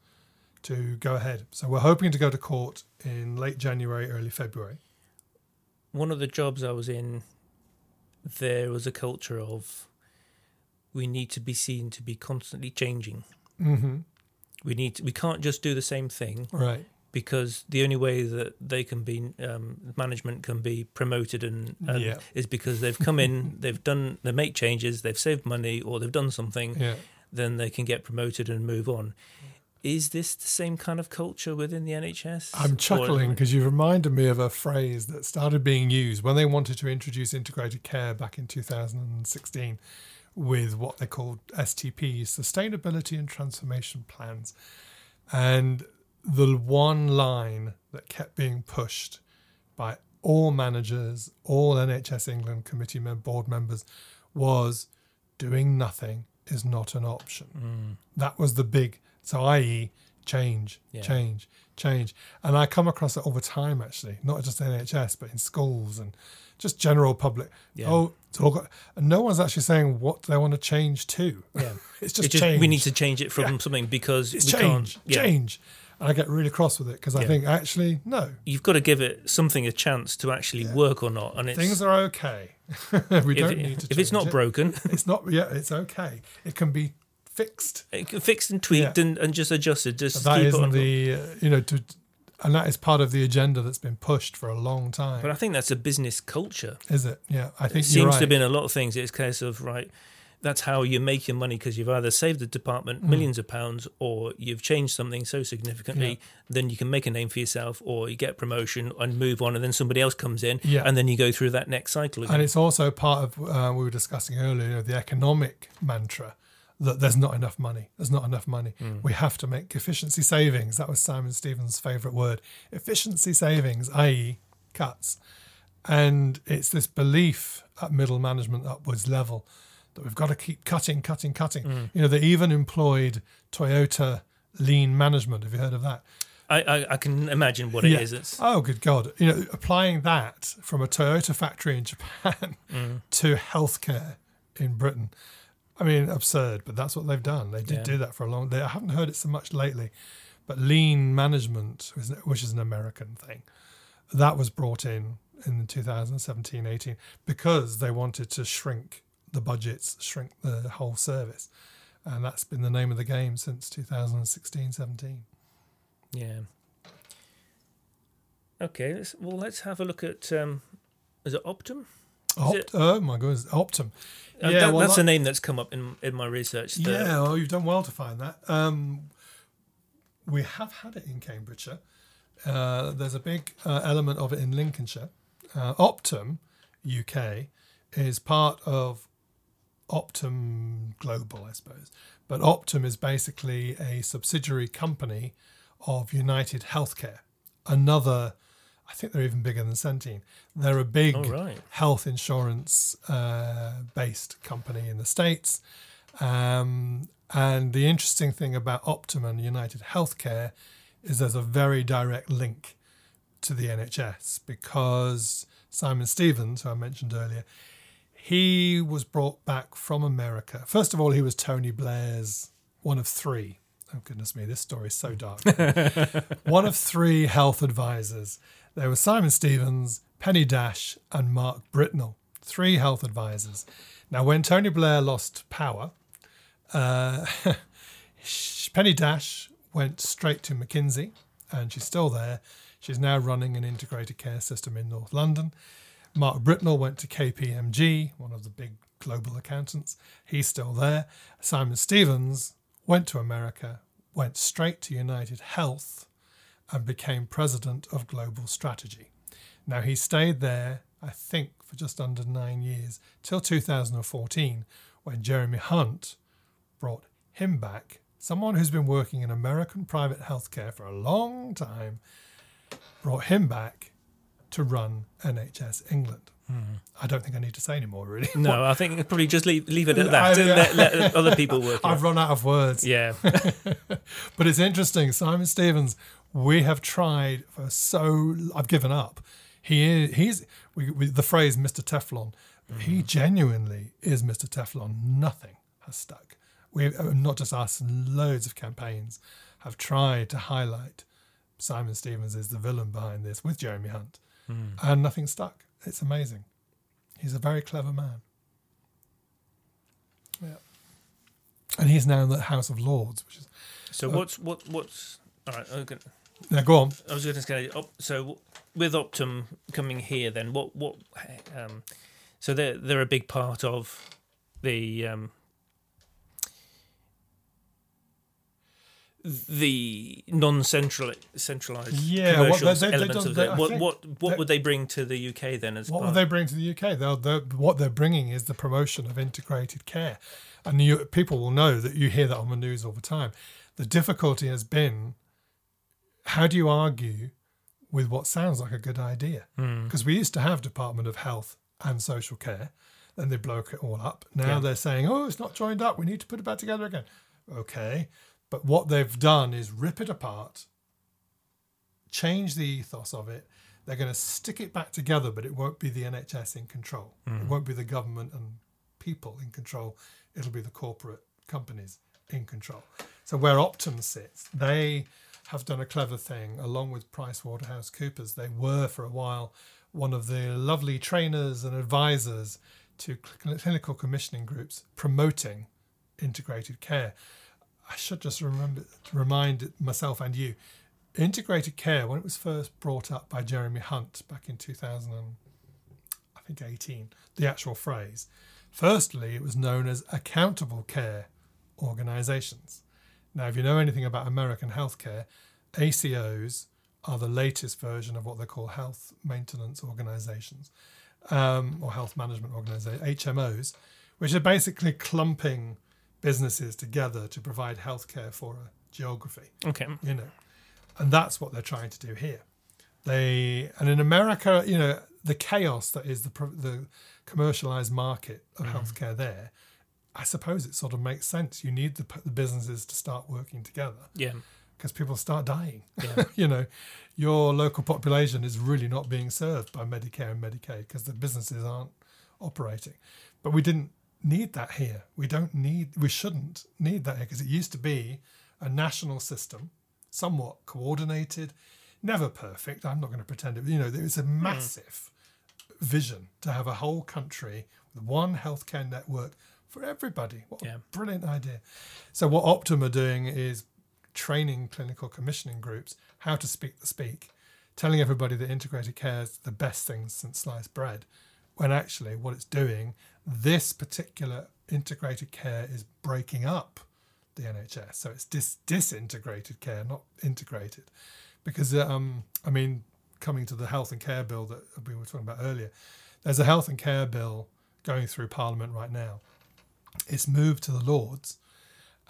to go ahead. So we're hoping to go to court in late January, early February. One of the jobs I was in, there was a culture of we need to be seen to be constantly changing. Mm-hmm. We need to, we can't just do the same thing Right. Because the only way that they can be um, management can be promoted and, and Yeah. is because they've come in, they've done, they make changes, they've saved money, or they've done something. Yeah. Then they can get promoted and move on. Is this the same kind of culture within the NHS? I'm chuckling because you reminded me of a phrase that started being used when they wanted to introduce integrated care back in 2016 with what they called STPs, Sustainability and Transformation Plans. And the one line that kept being pushed by all managers, all NHS England committee mem- board members was doing nothing is not an option. Mm, That was the big, so i.e., change, Yeah. change, change. And I come across it all the time, actually, not just NHS, but in schools and just general public. yeah. Oh, got, and no one's actually saying what they want to change to. yeah. It's just, It's just change. we need to change it from Yeah. something because It's we change, can't. Yeah. change. And I get really cross with it because I Yeah. think actually, no, You've got to give it something a chance to actually work or not. And it's, things are okay. we if, don't it- need to if it's not it. broken, it's not, yeah, it's okay. It can be fixed. it can fixed and tweaked and, and just adjusted. Just that keep it isn't on. the, uh, you know, to, and that is part of the agenda that's been pushed for a long time. But I think that's a business culture. Is it? Yeah, I It think seems you're right. to have been a lot of things. It's a case of right. That's how you make your money because you've either saved the department Mm. millions of pounds, or you've changed something so significantly, then you can make a name for yourself, or you get promotion and move on, and then somebody else comes in, Yeah. and then you go through that next cycle again. and it's also part of uh, we were discussing earlier the economic mantra that there's not enough money. There's not enough money. Mm. We have to make efficiency savings. That was Simon Stevens' favourite word. Efficiency savings, i.e., cuts. And it's this belief at middle management upwards level that we've got to keep cutting, cutting, cutting. Mm. You know, they even employed Toyota lean management. Have you heard of that? I, I, I can imagine what it Yeah. is. It's Oh, good God. You know, applying that from a Toyota factory in Japan Mm. to healthcare in Britain. I mean, absurd, but that's what they've done. They did Yeah. do that for a long day. I haven't heard it so much lately, but lean management, which is an American thing, that was brought in in 2017 18 because they wanted to shrink the budgets, shrink the whole service. And that's been the name of the game since 2016 17. yeah. Okay, let's, well, let's have a look at. Um, is it Optum? Opt- it- oh my goodness, Optum. Uh, Yeah, that- well, that's that- a name that's come up in in my research. Yeah, well, you've done well to find that. Um, we have had it in Cambridgeshire. Uh, there's a big uh, element of it in Lincolnshire. Uh, Optum UK is part of Optum Global, I suppose. But Optum is basically a subsidiary company of United Healthcare, another. I think they're even bigger than Centene. They're a big right. health insurance uh, based company in the States. Um, and the interesting thing about Optum and United Healthcare is there's a very direct link to the NHS because Simon Stevens, who I mentioned earlier, he was brought back from America. First of all, he was Tony Blair's one of three. Oh, goodness me, this story is so dark. one of three health advisors. There was Simon Stevens, Penny Dash, and Mark Britnell. Three health advisors. Now, when Tony Blair lost power, uh, Penny Dash went straight to McKinsey, and she's still there. She's now running an integrated care system in North London. Mark Britnell went to KPMG, one of the big global accountants. He's still there. Simon Stevens went to America, went straight to United Health, and became president of global strategy. Now, he stayed there, I think, for just under nine years, till 2014, when Jeremy Hunt brought him back, someone who's been working in American private healthcare for a long time, brought him back to run NHS England. I don't think I need to say any more, really. No, I think probably just leave leave it at that. and yeah. let, let other people work. I've out. run out of words. Yeah, But it's interesting. Simon Stevens, we have tried for so. I've given up. He is. He's we, we, the phrase Mr. Teflon. He genuinely is Mr. Teflon. Nothing has stuck. We uh, not just us. Loads of campaigns have tried to highlight Simon Stevens is the villain behind this with Jeremy Hunt, and nothing stuck. It's amazing. He's a very clever man. Yeah. And he's now in the House of Lords, which is So Uh, what's what what's all right? Gonna, now go on. I was going to say, op- so with Optum coming here, then what what? Um, so they're they're a big part of the um, the non-central centralized Yeah, commercial they- they- they elements don't- of they- it. What what what that- would they bring to the UK then? As What part? they bring to the UK? They'll, they're, what they're bringing is the promotion of integrated care. And you, people will know that you hear that on the news all the time. The difficulty has been how do you argue with what sounds like a good idea? Hmm. Because we used to have Department of Health and Social Care, then they broke it all up. Now Yeah. they're saying, oh, it's not joined up. We need to put it back together again. Okay. But what they've done is rip it apart, change the ethos of it. They're going to stick it back together, but it won't be the NHS in control. It mm-hmm. won't be the government and people in control. It'll be the corporate companies in control. So where Optum sits, they have done a clever thing along with PricewaterhouseCoopers. They were for a while one of the lovely trainers and advisors to clinical commissioning groups promoting integrated care. I should just remember remind myself and you, integrated care when it was first brought up by Jeremy Hunt back in 2000, and, I think 18, the actual phrase. Firstly, it was known as accountable care organizations. Now, if you know anything about American healthcare, ACOs are the latest version of what they call health maintenance organizations um, or health management organizations, HMOs, which are basically clumping businesses together to provide healthcare for a geography okay. you know and that's what they're trying to do here they and in america you know the chaos that is the the commercialized market of mm-hmm. healthcare there i suppose it sort of makes sense you need the, the businesses to start working together Yeah. because people start dying Yeah. you know your local population is really not being served by medicare and medicaid because the businesses aren't operating but we didn't need that here. We don't need we shouldn't need that here because it used to be a national system somewhat coordinated never perfect i'm not going to pretend it you know there was a hmm. massive vision to have a whole country with one healthcare network for everybody. What Yeah. a brilliant idea. So what optum are doing is training clinical commissioning groups how to speak the speak, telling everybody that integrated care is the best thing since sliced bread, when actually what it's doing, this particular integrated care is breaking up the NHS. So it's dis- disintegrated care, not integrated. Because, um, I mean, coming to the health and care bill that we were talking about earlier, there's a health and care bill going through Parliament right now. It's moved to the Lords,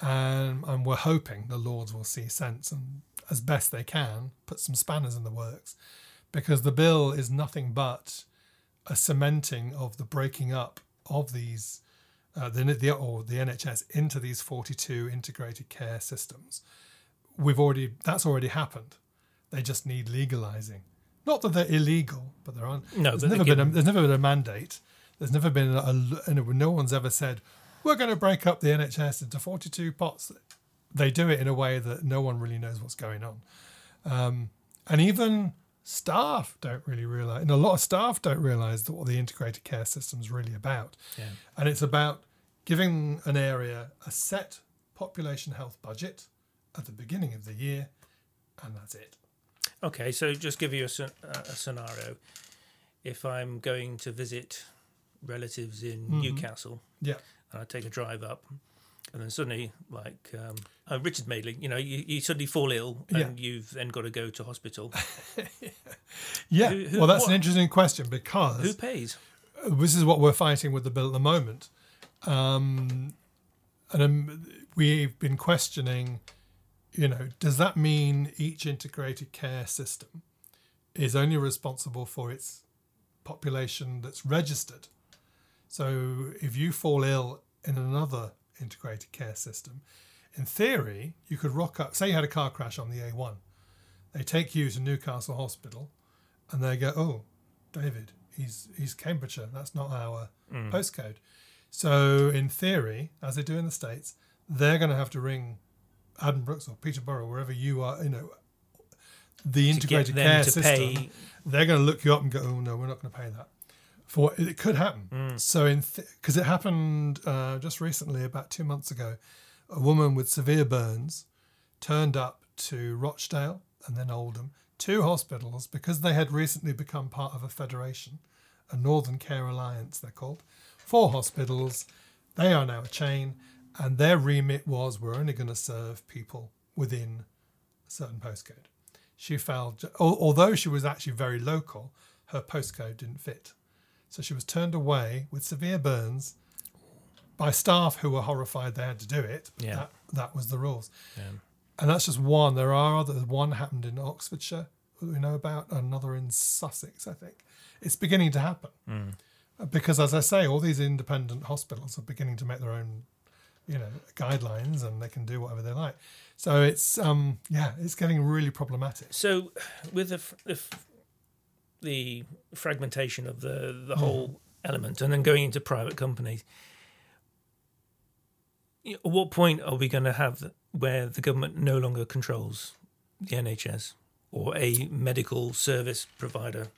and, and we're hoping the Lords will see sense and, as best they can, put some spanners in the works, because the bill is nothing but a cementing of the breaking up of these, uh, the, the or the NHS into these 42 integrated care systems. We've already that's already happened. They just need legalizing. Not that they're illegal, but there aren't. No, there's never been a, there's never been a mandate. There's never been a, a no one's ever said we're going to break up the NHS into 42 pots. They do it in a way that no one really knows what's going on, um, and even staff don't really realize. And a lot of staff don't realize that what the integrated care system is really about. Yeah. And it's about giving an area a set population health budget at the beginning of the year, and that's it. Okay, so just give you a, a scenario. If I'm going to visit relatives in Mm-hmm. Newcastle Yeah. and I take a drive up, and then suddenly, like um, uh, Richard Madeley, you know, you, you suddenly fall ill and Yeah. you've then got to go to hospital. Yeah. Who- who- well, that's an interesting question because Who pays? this is what we're fighting with the bill at the moment. Um, and um, we've been questioning, you know, does that mean each integrated care system is only responsible for its population that's registered. So if you fall ill in another integrated care system, in theory, you could rock up. Say you had a car crash on the A1. They take you to Newcastle Hospital and they go, oh, David, he's, he's Cambridgeshire. That's not our postcode. So in theory, as they do in the States, they're going to have to ring Adam Addenbrooke's or Peterborough, wherever you are, you know, the integrated care system pay. they're going to look you up and go, "Oh no, we're not going to pay that." For it could happen. Mm. So in because it happened uh, just recently, about two months ago, a woman with severe burns turned up to Rochdale and then Oldham, two hospitals, because they had recently become part of a federation, a Northern Care Alliance, they're called. Four hospitals. They are now a chain, and their remit was we're only going to serve people within a certain postcode. She felt, although she was actually very local, her postcode didn't fit. So she was turned away with severe burns by staff who were horrified they had to do it. But Yeah. that, that was the rules. Yeah. And that's just one. There are others. One happened in Oxfordshire that we know about, another in Sussex, I think. It's beginning to happen. Uh, Because, as I say, all these independent hospitals are beginning to make their own, you know, guidelines and they can do whatever they like. So it's, um, yeah, it's getting really problematic. So, with the f- the, the fragmentation of the the whole element, and then going into private companies, at what point are we going to have where the government no longer controls the NHS or a medical service provider?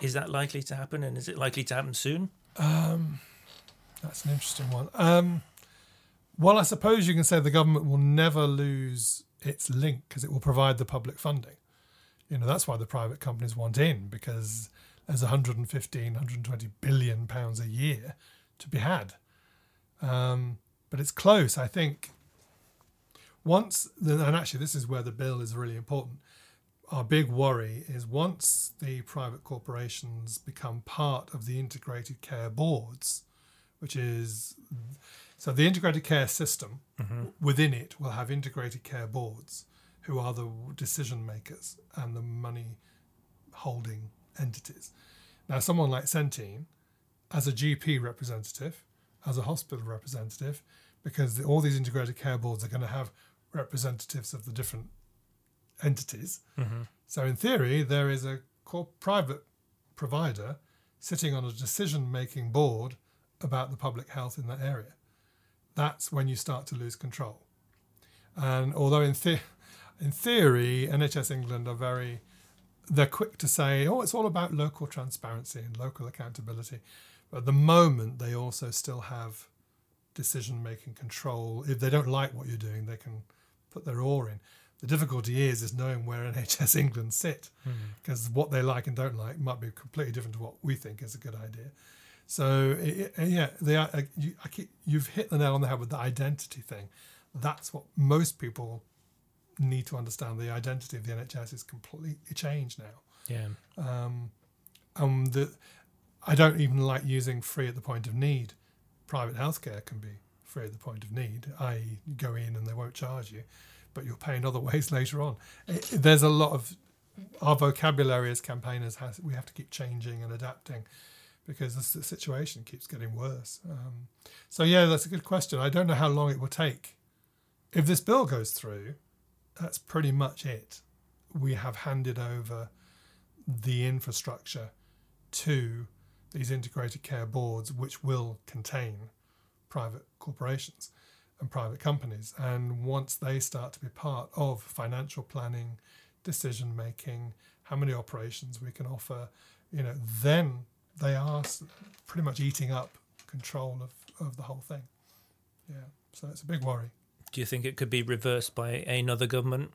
Is that likely to happen, and is it likely to happen soon? That's an interesting one. Um, well, I suppose you can say the government will never lose its link because it will provide the public funding. You know, that's why the private companies want in because there's 115, 120 billion pounds a year to be had. Um, but it's close, I think. Once, the, and actually, this is where the bill is really important. Our big worry is once the private corporations become part of the integrated care boards, which is so the integrated care system within it will have integrated care boards who are the decision makers and the money holding entities. Now, someone like Centene, as a GP representative, as a hospital representative, because all these integrated care boards are going to have representatives of the different entities. Mm-hmm. So, in theory, there is a core private provider sitting on a decision making board about the public health in that area. That's when you start to lose control. And although in, the- in theory, NHS England are very, they're quick to say, oh, it's all about local transparency and local accountability. But at the moment, they also still have decision making control. If they don't like what you're doing, they can put their oar in. The difficulty is is knowing where NHS England sit, because what they like and don't like might be completely different to what we think is a good idea. So it, it- yeah, they are. uh, You, I keep, you've hit the nail on the head with the identity thing. That's what most people need to understand. The identity of the NHS is completely changed now. Yeah. Um, and the, I don't even like using free at the point of need. Private healthcare can be free at the point of need, i.e., go in and they won't charge you, but you'll pay in other ways later on. It, there's a lot of our vocabulary as campaigners has we have to keep changing and adapting because the situation keeps getting worse. Um, so yeah, that's a good question. I don't know how long it will take. If this bill goes through, that's pretty much it. We have handed over the infrastructure to these integrated care boards, which will contain private corporations and private companies. And once they start to be part of financial planning, decision making, how many operations we can offer, you know, then they are pretty much eating up control of, of the whole thing. Yeah. So it's a big worry. Do you think it could be reversed by another government?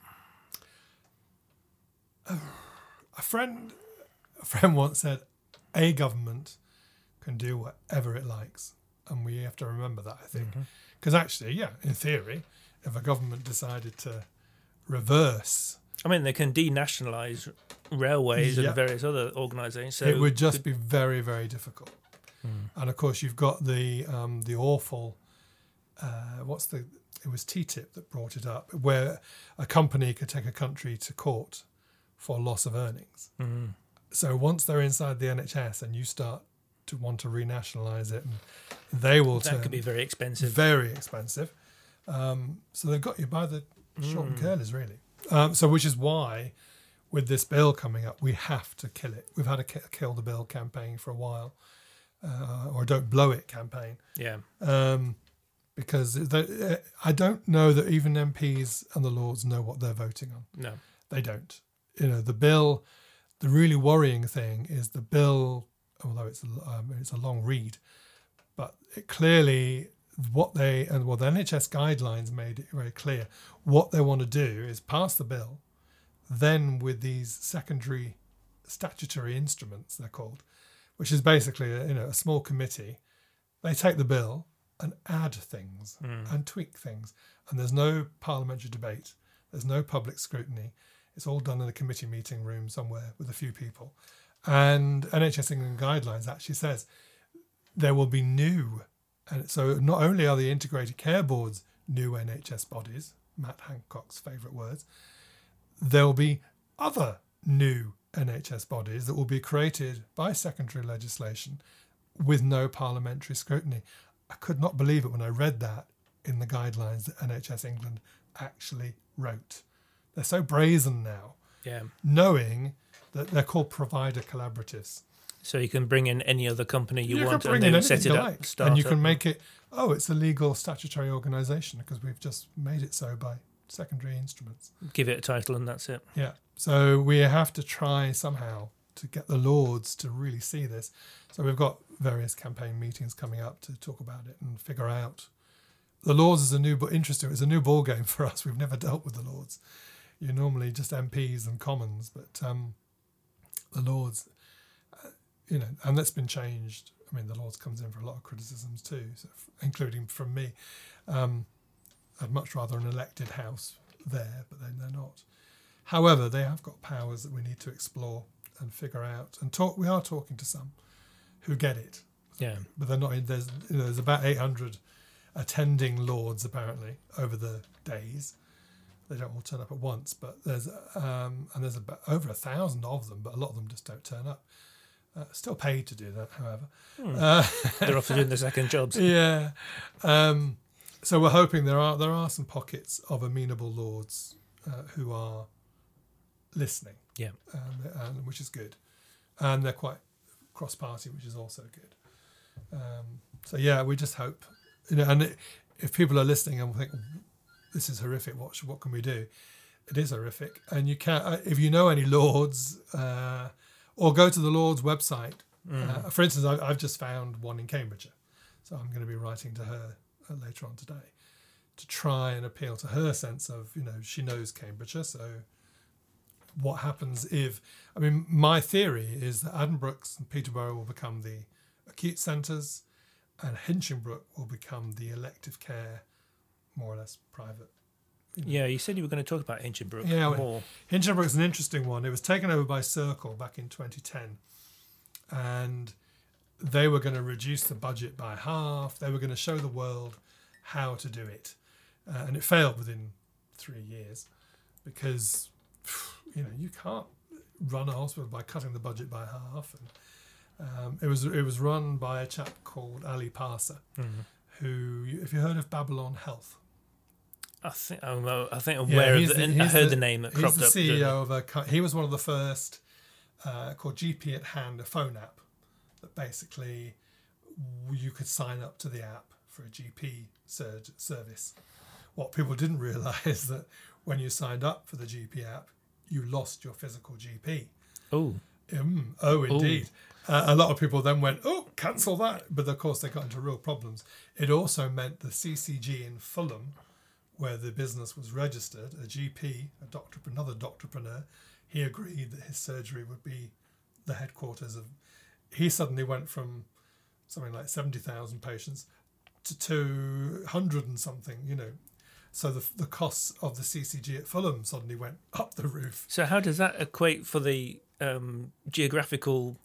a friend a friend once said a government can do whatever it likes and we have to remember that i think because actually yeah in theory if a government decided to reverse I mean, they can denationalise railways Yeah. and various other organisations. So it would just could- be very very difficult and of course you've got the um, the awful uh, what's the it was TTIP that brought it up where a company could take a country to court for loss of earnings Mhm. So once they're inside the NHS and you start to want to renationalise it, and they will That could be very expensive. very expensive. Um, so they've got you by the short and Mm. curlies, really. Um, so which is why, with this bill coming up, we have to kill it. We've had a kill the bill campaign for a while, uh, or don't blow it campaign, Yeah. um, because the, I don't know that even MPs and the Lords know what they're voting on. No. They don't. You know, the bill. The really worrying thing is the bill, although it's a, um, it's a long read, but it clearly what they and well the NHS guidelines made it very clear what they want to do is pass the bill, then with these secondary statutory instruments they're called, which is basically a, you know a small committee, they take the bill and add things Mm. and tweak things, and there's no parliamentary debate, there's no public scrutiny. It's all done in a committee meeting room somewhere with a few people. And NHS England guidelines actually says there will be new. And so not only are the integrated care boards new NHS bodies, Matt Hancock's favourite words, there will be other new NHS bodies that will be created by secondary legislation with no parliamentary scrutiny. I could not believe it when I read that in the guidelines that NHS England actually wrote. They're so brazen now, Yeah. knowing that they're called provider collaboratives. So you can bring in any other company you, can want and then set it you up. like, and you can make it. Oh, it's a legal statutory organisation because we've just made it so by secondary instruments. give it a title and that's it. Yeah. So we have to try somehow to get the Lords to really see this. So we've got various campaign meetings coming up to talk about it and figure out. The Lords is a new but interesting. It's a new ball game for us. We've never dealt with the Lords. You're normally just MPs and Commons, but um, the Lords, uh, you know, and that's been changed. I mean, the Lords comes in for a lot of criticisms too, so, including from me. Um, I'd much rather an elected house there, but then they're not. However, they have got powers that we need to explore and figure out and talk. We are talking to some who get it, Yeah. but they're not. There's you know, there's about 800 attending lords apparently over the days. They don't all turn up at once, but there's um, and there's about over a thousand of them, but a lot of them just don't turn up. Uh, still paid to do that, however. Hmm. Uh, They're often doing the second jobs. yeah. Um, so we're hoping there are there are some pockets of amenable lords uh, who are listening. Yeah. and, and which is good, and they're quite cross-party, which is also good. Um, so yeah, we just hope, you know, and it, if people are listening and think this is horrific, what what can we do? It is horrific, and you can't. uh, If you know any lords, uh, or go to the Lord's website. Mm. Uh, for instance, I, I've just found one in Cambridgeshire, so I'm going to be writing to her uh, later on today to try and appeal to her sense of you know she knows Cambridgeshire, so what happens if I mean my theory is that Addenbrooke's and Peterborough will become the acute centres, and Hinchingbrooke will become the elective care, more or less private. you know. Yeah, you said you were going to talk about Hinchingbrooke Yeah, more. Hinchingbrooke's an interesting one. It was taken over by Circle back in 2010, and they were going to reduce the budget by half. They were going to show the world how to do it, uh, and it failed within three years because you know you can't run a hospital by cutting the budget by half. And um, it was it was run by a chap called Ali Parsa, Mhm. who, if you heard of Babylon Health. I think I'm, uh, I think I'm Yeah, aware of he's the, the- I heard the- the, name that He's cropped the up. during CEO of a. He was one of the first uh, called GP at Hand, a phone app that basically you could sign up to the app for a GP surge service. What people didn't realise that when you signed up for the GP app, you lost your physical GP. Oh, Mm, oh, indeed. Uh, a lot of people then went, oh, cancel that. But of course, they got into real problems. It also meant the CCG in Fulham, where the business was registered, a GP, a doctor, another doctorpreneur, he agreed that his surgery would be the headquarters of. He suddenly went from something like 70,000 patients to 200 and something, you know. So the, the costs of the CCG at Fulham suddenly went up the roof. so how does that equate for the um, geographical?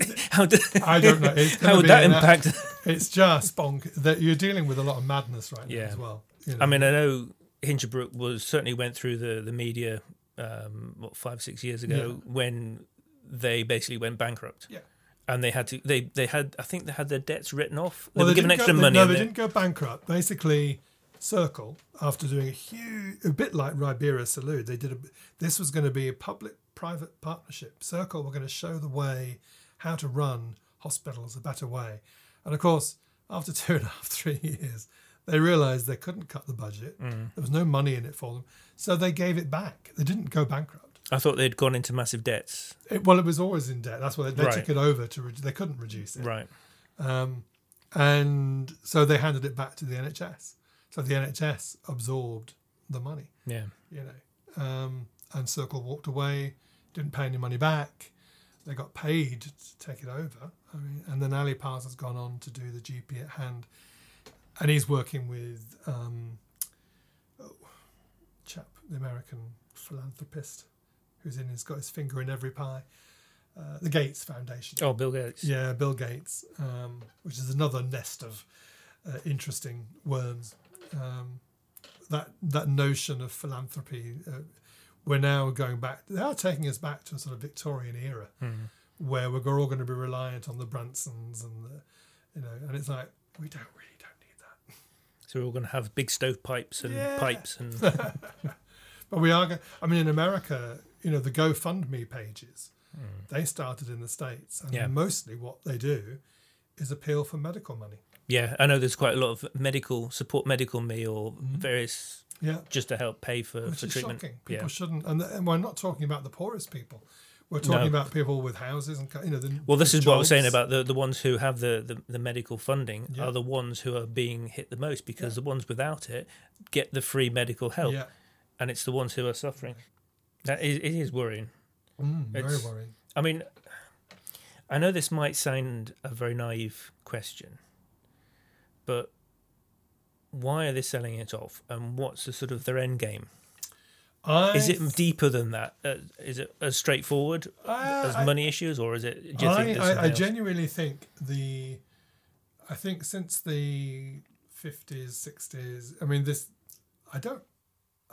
how do, I don't know. How would that impact? It's just bonk that you're dealing with a lot of madness right now as well. you know. I mean, I know Hinchingbrooke was certainly went through the the media um, what five six years ago when they basically went bankrupt. Yeah. And they had to. They they had. I think they had their debts written off. They Well, were given extra go, money. No, they they- didn't go bankrupt. Basically, Circle, after doing a huge, a bit like Ribera Salud, they did a. This was going to be a public-private partnership. Circle were going to show the way how to run hospitals a better way, and of course, after two and a half, three years, they realised they couldn't cut the budget. Mm. There was no money in it for them, so they gave it back. They didn't go bankrupt. I thought they'd gone into massive debts. It, well, it was always in debt. That's why they, they Right. took it over to. Re- they couldn't reduce it. Right. Um, and so they handed it back to the NHS. So the NHS absorbed the money, Yeah. you know. Um, and Circle walked away, didn't pay any money back. They got paid to take it over. I mean, and then Ali Parsa has gone on to do the GP at hand, and he's working with um, oh, chap, the American philanthropist, who's in. He's got his finger in every pie. Uh, the Gates Foundation. Oh, Bill Gates. Yeah, Bill Gates, um, which is another nest of uh, interesting worms. Um, that that notion of philanthropy, uh, we're now going back. They are taking us back to a sort of Victorian era, Mhm. where we're all going to be reliant on the Bransons and the, you know, and it's like we don't really don't need that. So we're all going to have big stovepipes and Yeah. pipes and But we are. Go- I mean, in America, you know, the GoFundMe pages, they started in the states, and. Yeah. mostly what they do is appeal for medical money. Yeah. I know there's quite a lot of medical support, medical me or various Yeah. just to help pay for, which for is treatment. shocking. People Yeah. shouldn't, and, and we're not talking about the poorest people. We're talking No. about people with houses and you know. The, Well, this is what I was saying about the, the ones who have the, the, the medical funding Yeah. are the ones who are being hit the most because Yeah. the ones without it get the free medical help, Yeah, and it's the ones who are suffering. That is, it is worrying. mm, very worrying. I mean, I know this might sound a very naive question, but why are they selling it off, and what's the sort of their end game? I, Is it deeper than that? Uh, is it as straightforward I, as I- money issues, or is it? I, I, I genuinely think the, I think since the fifties, sixties. I mean, this. I don't.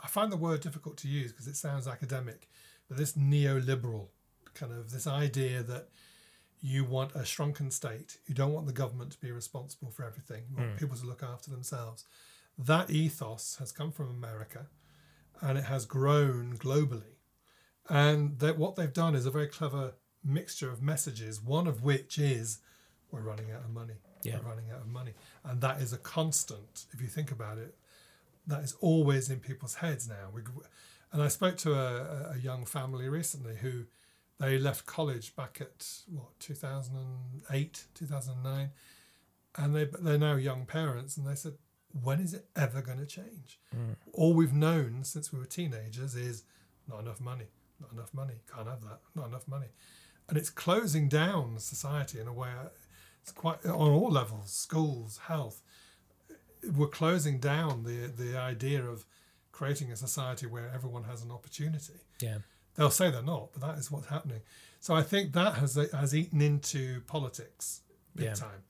I find the word difficult to use because it sounds academic, but this neoliberal kind of this idea that you want a shrunken state, you don't want the government to be responsible for everything, you want hmm. people to look after themselves. That ethos has come from America, and it has grown globally. And that what they've done is a very clever mixture of messages, one of which is we're running out of money. Yeah. We're running out of money. And that is a constant, if you think about it, that is always in people's heads now. We, and I spoke to a, a young family recently who they left college back at what 2008, 2009, and they they're now young parents, and they said, "When is it ever going to change?" Hmm. All we've known since we were teenagers is not enough money, not enough money, can't have that, not enough money, and it's closing down society in a way. It's quite on all levels, schools, health. We're closing down the the idea of creating a society where everyone has an opportunity. Yeah, They'll say they're not, but that is what's happening. So I think that has has eaten into politics big Yeah. time,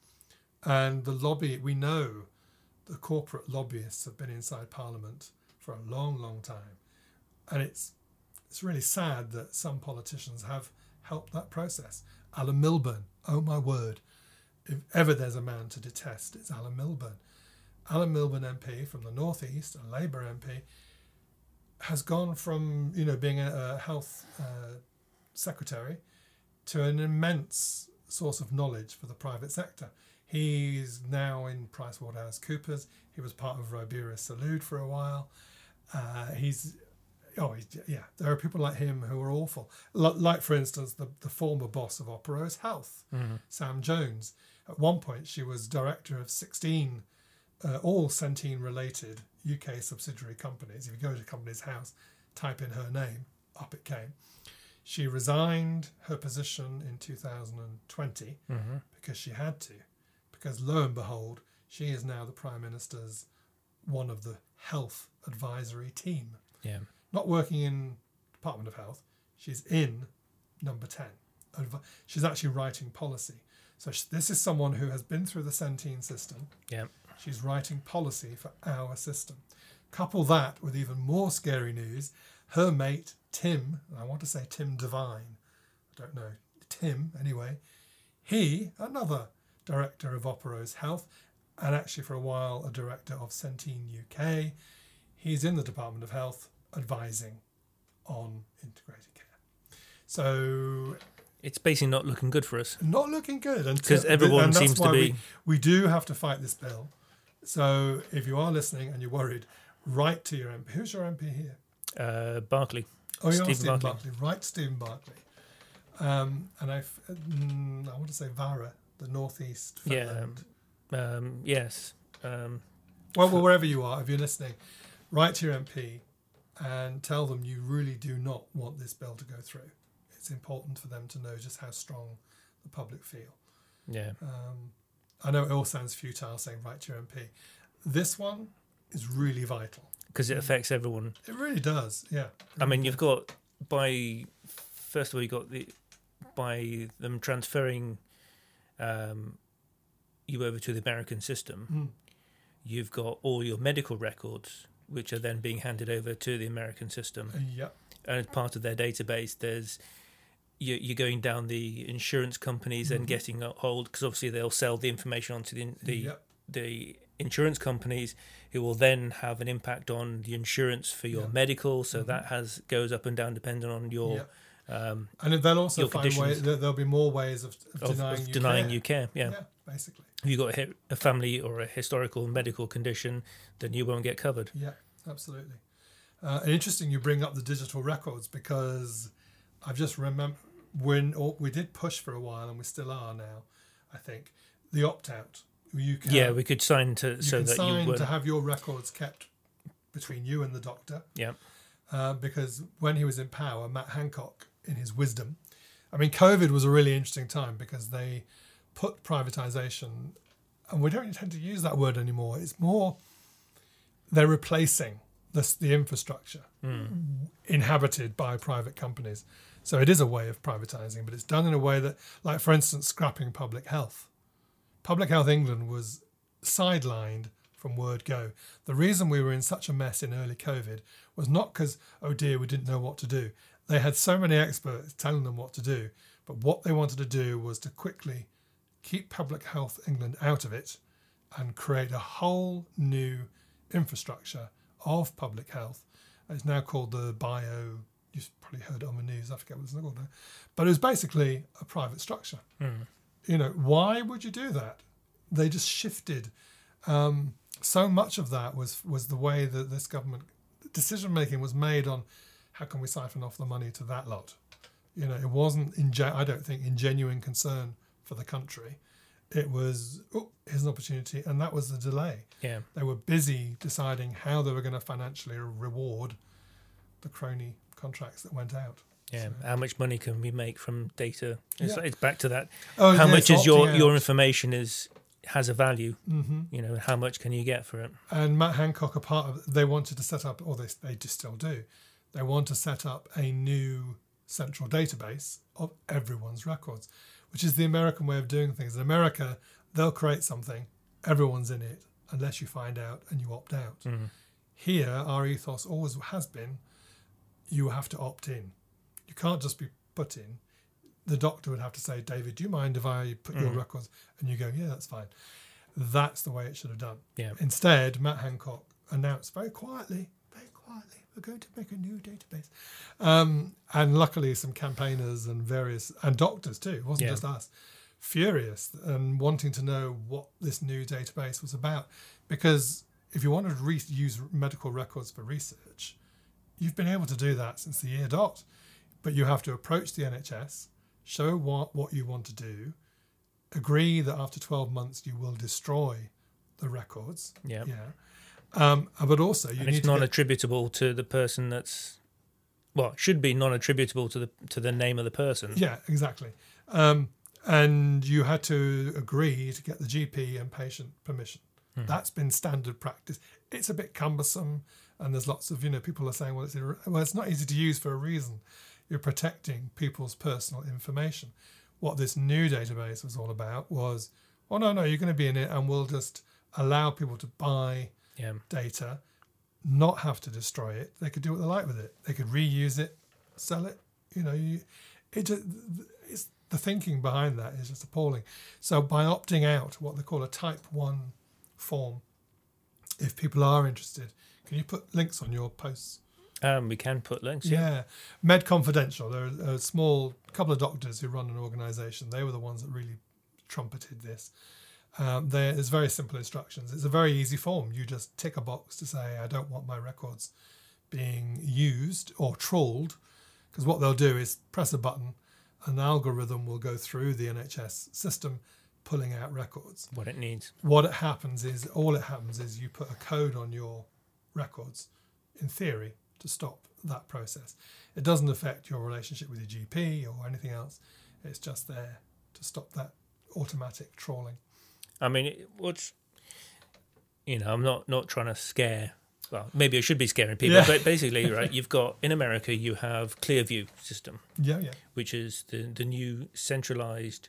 and the lobby. We know the corporate lobbyists have been inside Parliament for a long, long time, and it's it's really sad that some politicians have helped that process. Alan Milburn, oh my word, if ever there's a man to detest, it's Alan Milburn. Alan Milburn MP from the Northeast, a Labour MP, has gone from you know being a, a health uh, secretary to an immense source of knowledge for the private sector. He's now in PricewaterhouseCoopers. He was part of Ribera Salud for a while. Uh, he's oh he's, yeah. There are people like him who are awful. L- like for instance, the the former boss of Operose Health, Sam Jones. At one point, she was director of sixteen uh, all Centene related UK subsidiary companies. If you go to a company's house, type in her name, up it came. She resigned her position in 2020 mm-hmm. because she had to, because lo and behold, she is now the Prime Minister's one of the health advisory team. yeah, Not working in Department of Health, she's in number 10. Advi- She's actually writing policy. So this is someone who has been through the Centene system, yeah. She's writing policy for our system. Couple that with even more scary news. Her mate, Tim, and I want to say Tim Devine, I don't know, Tim anyway, he, another director of Operose Health, and actually for a while a director of Centene UK, he's in the Department of Health advising on integrated care. So It's basically not looking good for us. not looking good Because everyone and seems to be- We, we do have to fight this bill. So if you are listening and you're worried, write to your MP. Who's your MP here? Uh, Barclay. Oh, you're Stephen Stephen Barclay. Write Stephen Barclay. Um, and I, mm, I want to say Vara, the northeast. Yeah. Fenland. Um, yes. Um, Well, well, wherever you are, if you're listening, write to your MP and tell them you really do not want this bill to go through. It's important for them to know just how strong the public feel. yeah. Um, I know it all sounds futile saying write to your MP. This one is really vital. Because it affects everyone. It really does. Yeah. I mean, you've got by first of all, you got the by them transferring um, you over to the American system. Mm. You've got all your medical records, which are then being handed over to the American system, Uh, yeah. and as part of their database, there's you're going down the insurance companies and Mhm. getting a hold because obviously they'll sell the information onto the the yeah. the insurance companies who will then have an impact on the insurance for your Yeah. medical so Mhm. that has goes up and down depending on your yeah. um And they'll also find ways. there'll be more ways of, of, of, denying, of you, denying care. you care yeah. Yeah. Basically. if you've got a, a family or a historical medical condition then you won't get covered Yeah. Absolutely. Uh, and interesting, you bring up the digital records because I've just remember when or we did push for a while, and we still are now. I think the opt out. You can yeah we could sign to so that sign you would to have your records kept between you and the doctor. yeah uh, because when he was in power, Matt Hancock, in his wisdom, I mean, COVID was a really interesting time because they put privatization, and we don't tend to use that word anymore. It's more they're replacing this, the infrastructure inhabited by private companies. So it is a way of privatizing, but it's done in a way that, like, for instance, scrapping public health. Public Health England was sidelined from word go. The reason we were in such a mess in early COVID was not because, oh dear, we didn't know what to do. They had so many experts telling them what to do, but what they wanted to do was to quickly keep Public Health England out of it and create a whole new infrastructure of public health. It's now called the Bio. You've probably heard on the news. I forget what it's called now, but it was basically a private structure. You know, why would you do that? They just shifted. Um, so much of that was was the way that this government decision making was made on how can we siphon off the money to that lot. You know, it wasn't in I don't think in genuine concern for the country. It was oh, here's an opportunity, and that was the delay. yeah They were busy deciding how they were going to financially reward the crony contracts that went out. yeah how much money can we make from data it's, Yeah. it's back to that Oh, how yeah, much is your opting your information is has a value hmm you know how much can you get for it And Matt Hancock, a part of, they wanted to set up, or they they just still do, they want to set up a new central database of everyone's records, which is the American way of doing things. In America, they'll create something, everyone's in it, unless you find out and you opt out. Mhm. Here, our ethos always has been, you have to opt in. You can't just be put in. The doctor would have to say, David, do you mind if I put your Mhm. records? And you go, yeah, that's fine. That's the way it should have done. yeah Instead, Matt Hancock announced very quietly, very quietly, we're going to make a new database. Um, and luckily, some campaigners and various, and doctors too, it wasn't Yeah. just us, furious and wanting to know what this new database was about. Because if you wanted to re- use medical records for research, you've been able to do that since the year dot. But you have to approach the NHS, show what, what you want to do, agree that after 12 months you will destroy the records. yeah Yeah. Um, but also, you and need it's non attributable to the person that's well it should be non attributable to the to the name of the person yeah, exactly. Um, and you had to agree to get the GP and patient permission. Hmm. That's been standard practice. It's a bit cumbersome, and there's lots of you know people are saying, well, it's well, it's not easy to use for a reason. You're protecting people's personal information. What this new database was all about was, oh no, no, you're going to be in it, and we'll just allow people to buy yeah data, not have to destroy it. They could do what they like with it. They could reuse it, sell it. You know, you, it just, it's the thinking behind that is just appalling. So by opting out what they call a Type One form, if people are interested, can you put links on your posts? Um, we can put links. Yeah. Med Confidential. There are a small couple of doctors who run an organisation. They were the ones that really trumpeted this. Um, there's very simple instructions. It's a very easy form. You just tick a box to say, I don't want my records being used or trolled. Because what they'll do is press a button, an algorithm will go through the NHS system, pulling out records. What it needs. What it happens is, all it happens is you put a code on your records, in theory, to stop that process. It doesn't affect your relationship with your GP or anything else. It's just there to stop that automatic trawling. I mean, it, what's you know, I'm not not trying to scare. Well, maybe I should be scaring people, Yeah. but basically, right? You've got in America, you have Clearview system, Yeah, yeah. which is the the new centralized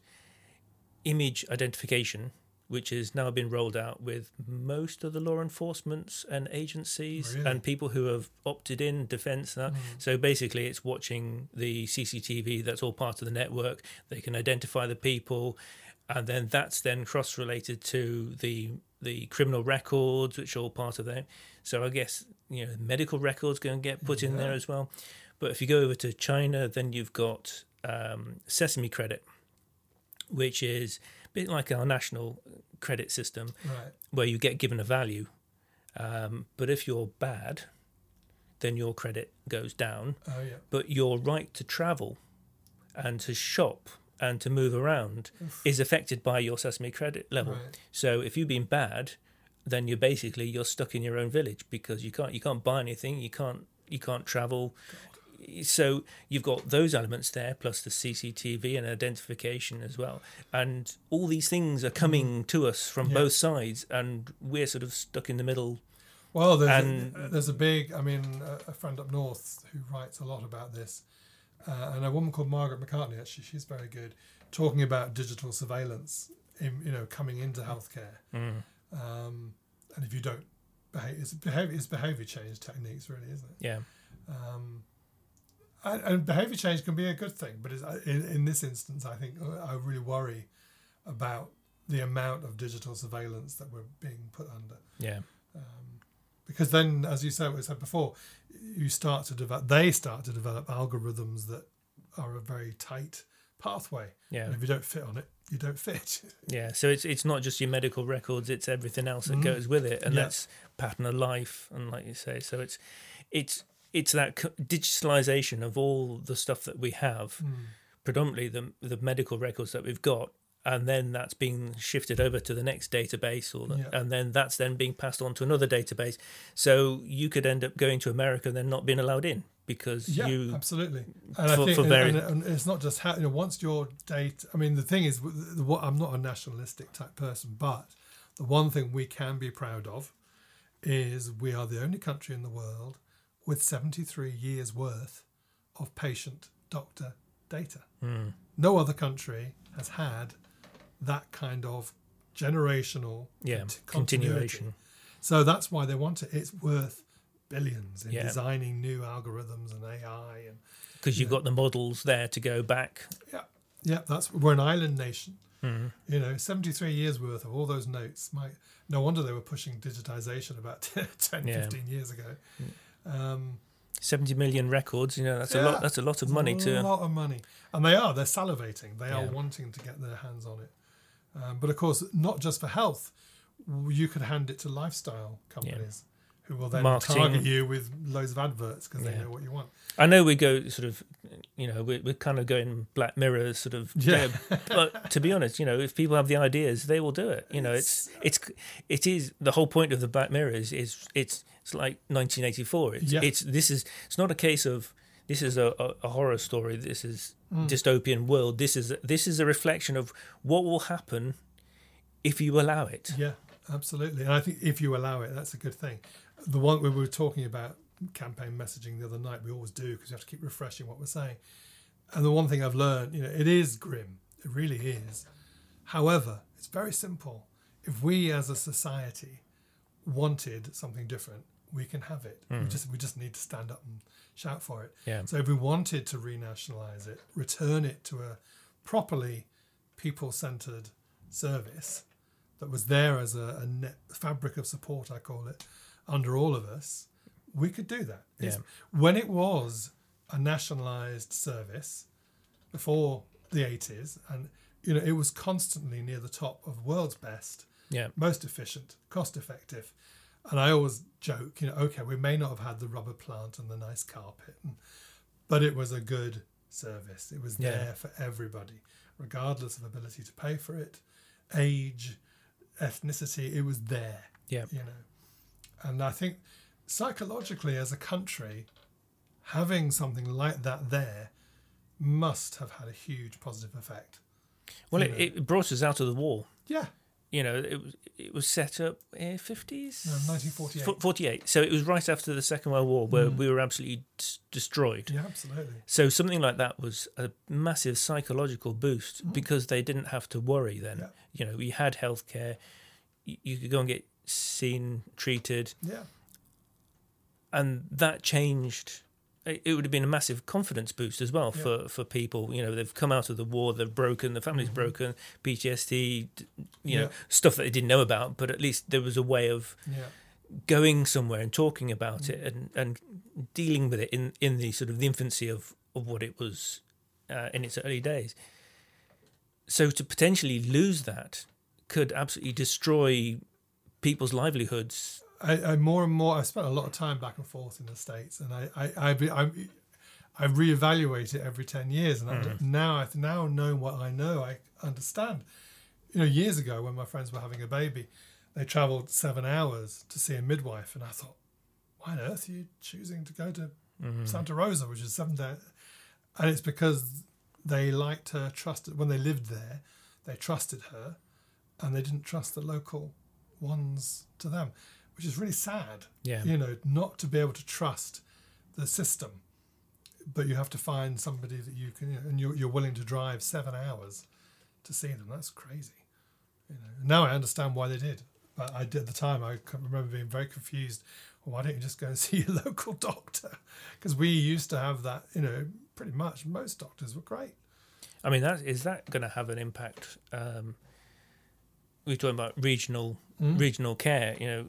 image identification, which has now been rolled out with most of the law enforcements and agencies Really? and people who have opted in defense. that. So basically, it's watching the CCTV. That's all part of the network. They can identify the people, and then that's then cross-related to the the criminal records, which are all part of that. So I guess you know medical records going to get put in there as well. But if you go over to China, then you've got um, Sesame Credit, which is bit like our national credit system, Right. where you get given a value. Um, but if you're bad, then your credit goes down. Oh, yeah. But your right to travel and to shop and to move around is affected by your Sesame credit level. Right. So if you've been bad, then you're basically you're stuck in your own village because you can't you can't buy anything, you can't you can't travel. So you've got those elements there, plus the CCTV and identification as well, and all these things are coming to us from Yeah. both sides, and we're sort of stuck in the middle. Well, there's, And- a, there's a big, I mean, a, a friend up north who writes a lot about this, uh, and a woman called Margaret McCartney, actually, she's very good, talking about digital surveillance, in, you know, coming into healthcare. Mm. Um, and if you don't behave, it's behavior, it's behavior change techniques, really, isn't it? Yeah, Um, and, behavior change can be a good thing, but it's, uh, in, in this instance, I think uh, I really worry about the amount of digital surveillance that we're being put under yeah, um, because then, as you said, we said before, you start to develop. They start to develop algorithms that are a very tight pathway, yeah. and if you don't fit on it, you don't fit. Yeah, so it's it's not just your medical records; it's everything else that Mm. goes with it, and Yeah. that's pattern of life, and like you say, so it's it's it's that digitalization of all the stuff that we have, hmm. predominantly the the medical records that we've got, and then that's being shifted over to the next database, or the, Yeah. and then that's then being passed on to another database. So you could end up going to America and then not being allowed in because Yeah, you absolutely. And for- I think, and- very- and, and it's not just how you know. Once your data, I mean, the thing is, what I'm not a nationalistic type person, but the one thing we can be proud of is we are the only country in the world with 73 years worth of patient doctor data. Hmm. No other country has had that kind of generational yeah cont- continuation. So that's why they want it. It's worth billions in Yeah. designing new algorithms and AI and because you've got the models there to go back. yeah, yeah. That's we're an island nation. Mhm. You know, seventy-three years worth of all those notes. My, no wonder they were pushing digitization about 10, Yeah. 15 years ago. Um, 70 million records you know that's a lot that's a lot of money a to lot of money, and they are. They're salivating. They are wanting to get their hands on it. Um, but of course, not just for health. You could hand it to lifestyle companies who will then Marketing. target you with loads of adverts because they Yeah. know what you want. i know we go sort of you know we're, we're kind of going black mirror sort of Yeah. but to be honest you know if people have the ideas they will do it you know it's it's it is the whole point of the black mirror is is it's it's like 1984 it's Yeah. it's this is it's not a case of this is a, a, a horror story this is Mm. dystopian world this is this is a reflection of what will happen if you allow it Yeah, absolutely. And I think if you allow it, that's a good thing. The one we were talking about campaign messaging the other night, we always do because you have to keep refreshing what we're saying. And the one thing I've learned, you know, it is grim. It really is. However, it's very simple. If we as a society wanted something different, we can have it. We Mm. just we just need to stand up and shout for it. Yeah. So if we wanted to renationalize it, return it to a properly people-centered service that was there as a, a net fabric of support, I call it, under all of us, we could do that. It's- When it was a nationalized service before the 80s, and you know it was constantly near the top of world's best Yeah. most efficient, cost effective. And I always joke, you know, okay, we may not have had the rubber plant and the nice carpet, and, but it was a good service. It was Yeah. there for everybody, regardless of ability to pay for it, age, ethnicity. It was there, Yeah. you know. And I think psychologically, as a country, having something like that there must have had a huge positive effect. Well, it, it brought us out of the war. Yeah, You know, it was it was set up in fifties, No, 1948. forty eight. So it was right after the Second World War, where Mm. we were absolutely d- destroyed. yeah, absolutely. So something like that was a massive psychological boost Mm. because they didn't have to worry then. Yeah. You know, we had healthcare. You, you could go and get seen, treated, Yeah. and that changed. It would have been a massive confidence boost as well Yeah. for, for people. You know, they've come out of the war, they're broken, the family's Mhm. broken, PTSD, you know, Yeah. stuff that they didn't know about, but at least there was a way of Yeah. going somewhere and talking about Mm. it and, and dealing with it in, in the sort of the infancy of, of what it was uh, in its early days. So to potentially lose that could absolutely destroy people's livelihoods. I, I more and more. I spent a lot of time back and forth in the states, and I I I, I, I reevaluate it every ten years. And Mm. Now I now know what I know. I understand. You know, years ago when my friends were having a baby, they travelled seven hours to see a midwife, and I thought, why on earth are you choosing to go to Mm. Santa Rosa, which is seven days? And it's because they liked her, trusted when they lived there, they trusted her, and they didn't trust the local ones to them, which is really sad. Yeah. You know, not to be able to trust the system, but you have to find somebody that you can, and you're, you're willing to drive seven hours to see them. That's crazy. You know, now I understand why they did, but I did at the time. I remember being very confused. Well, why don't you just go and see your local doctor? Because we used to have that. You know, pretty much most doctors were great. I mean, that is that going to have an impact? Um, we're talking about regional Mm. regional care. You know,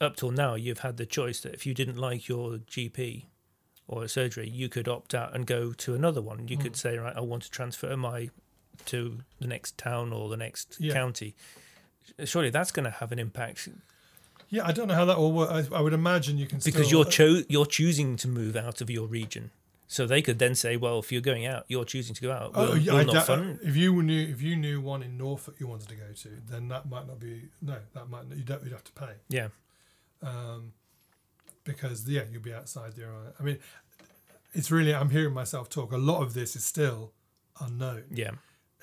up till now, you've had the choice that if you didn't like your GP or a surgery, you could opt out and go to another one. You could Mm. say, right, I want to transfer my to the next town or the next Yeah. county. Surely that's going to have an impact Yeah, I don't know how that will work. I, I would imagine you can because still, you're cho- you're choosing to move out of your region. So they could then say, well, if you're going out, you're choosing to go out. Oh, We'll, yeah, we'll I not fund. if you knew if you knew one in Norfolk you wanted to go to, then that might not be no, that might not, you don't you'd have to pay Yeah, um, because yeah, you'll be outside there. I mean, it's really I'm hearing myself talk. A lot of this is still unknown. yeah,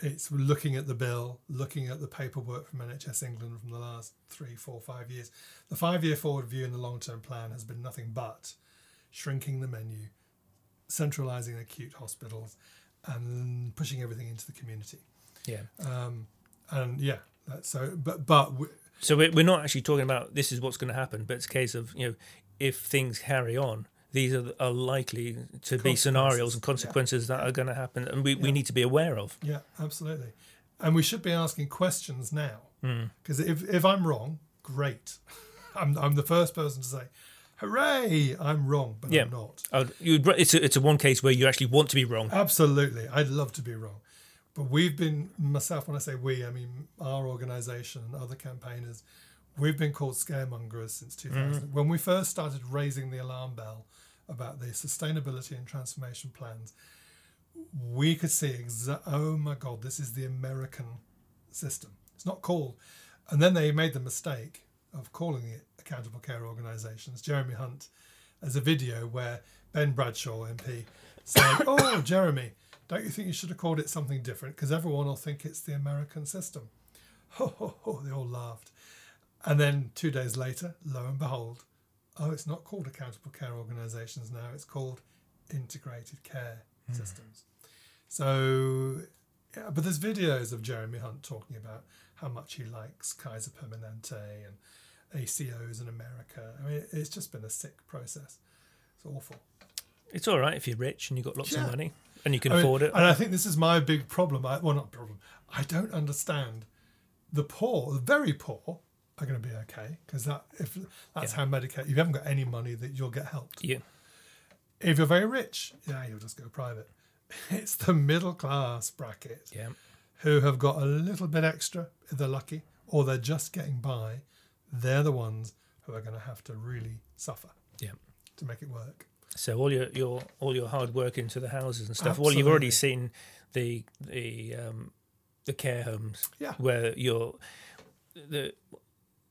It's looking at the bill, looking at the paperwork from NHS England from the last three, four, five years. The five-year forward view and the long-term plan has been nothing but shrinking the menu, centralising acute hospitals, and pushing everything into the community. yeah. Um, and yeah, that's so. But but w- So we're, we're not actually talking about this is what's going to happen, but it's a case of you know if things carry on, these are, are likely to be scenarios and consequences that are going to happen, and we, we need to be aware of. yeah, absolutely. And we should be asking questions now Mm. because if if I'm wrong, great. I'm I'm the first person to say, "Hooray! I'm wrong," but Yeah. I'm not. Uh, you, it's a, it's a one case where you actually want to be wrong. Absolutely, I'd love to be wrong, but we've been myself. When I say we, I mean our organisation and other campaigners. We've been called scaremongers since 2000. When we first started raising the alarm bell about the sustainability and transformation plans, we could see exa- oh my god, this is the American system. It's not called, and then they made the mistake of calling it accountable care organisations. Jeremy Hunt has a video where Ben Bradshaw MP said, "Oh, Jeremy, don't you think you should have called it something different? Because everyone will think it's the American system." Ho ho ho! They all laughed, and then two days later, lo and behold, oh, it's not called accountable care organisations now. It's called integrated care hmm. systems. So, yeah, but there's videos of Jeremy Hunt talking about how much he likes Kaiser Permanente and ACOs in America. I mean, it's just been a sick process. It's awful. It's all right if you're rich and you've got lots Yeah. of money and you can I mean, afford it. And I think this is my big problem. I, well, not problem. I don't understand the poor, the very poor, are going to be okay because that if that's Yeah. how Medicare. If you haven't got any money, that you'll get helped. Yeah, If you're very rich, yeah, you'll just go private. It's the middle class bracket yeah, who have got a little bit extra if they're lucky, or they're just getting by. They're the ones who are going to have to really suffer yeah. to make it work. So all your your all your hard work into the houses and stuff. Well, you've already seen the the um, the care homes Yeah. where you're the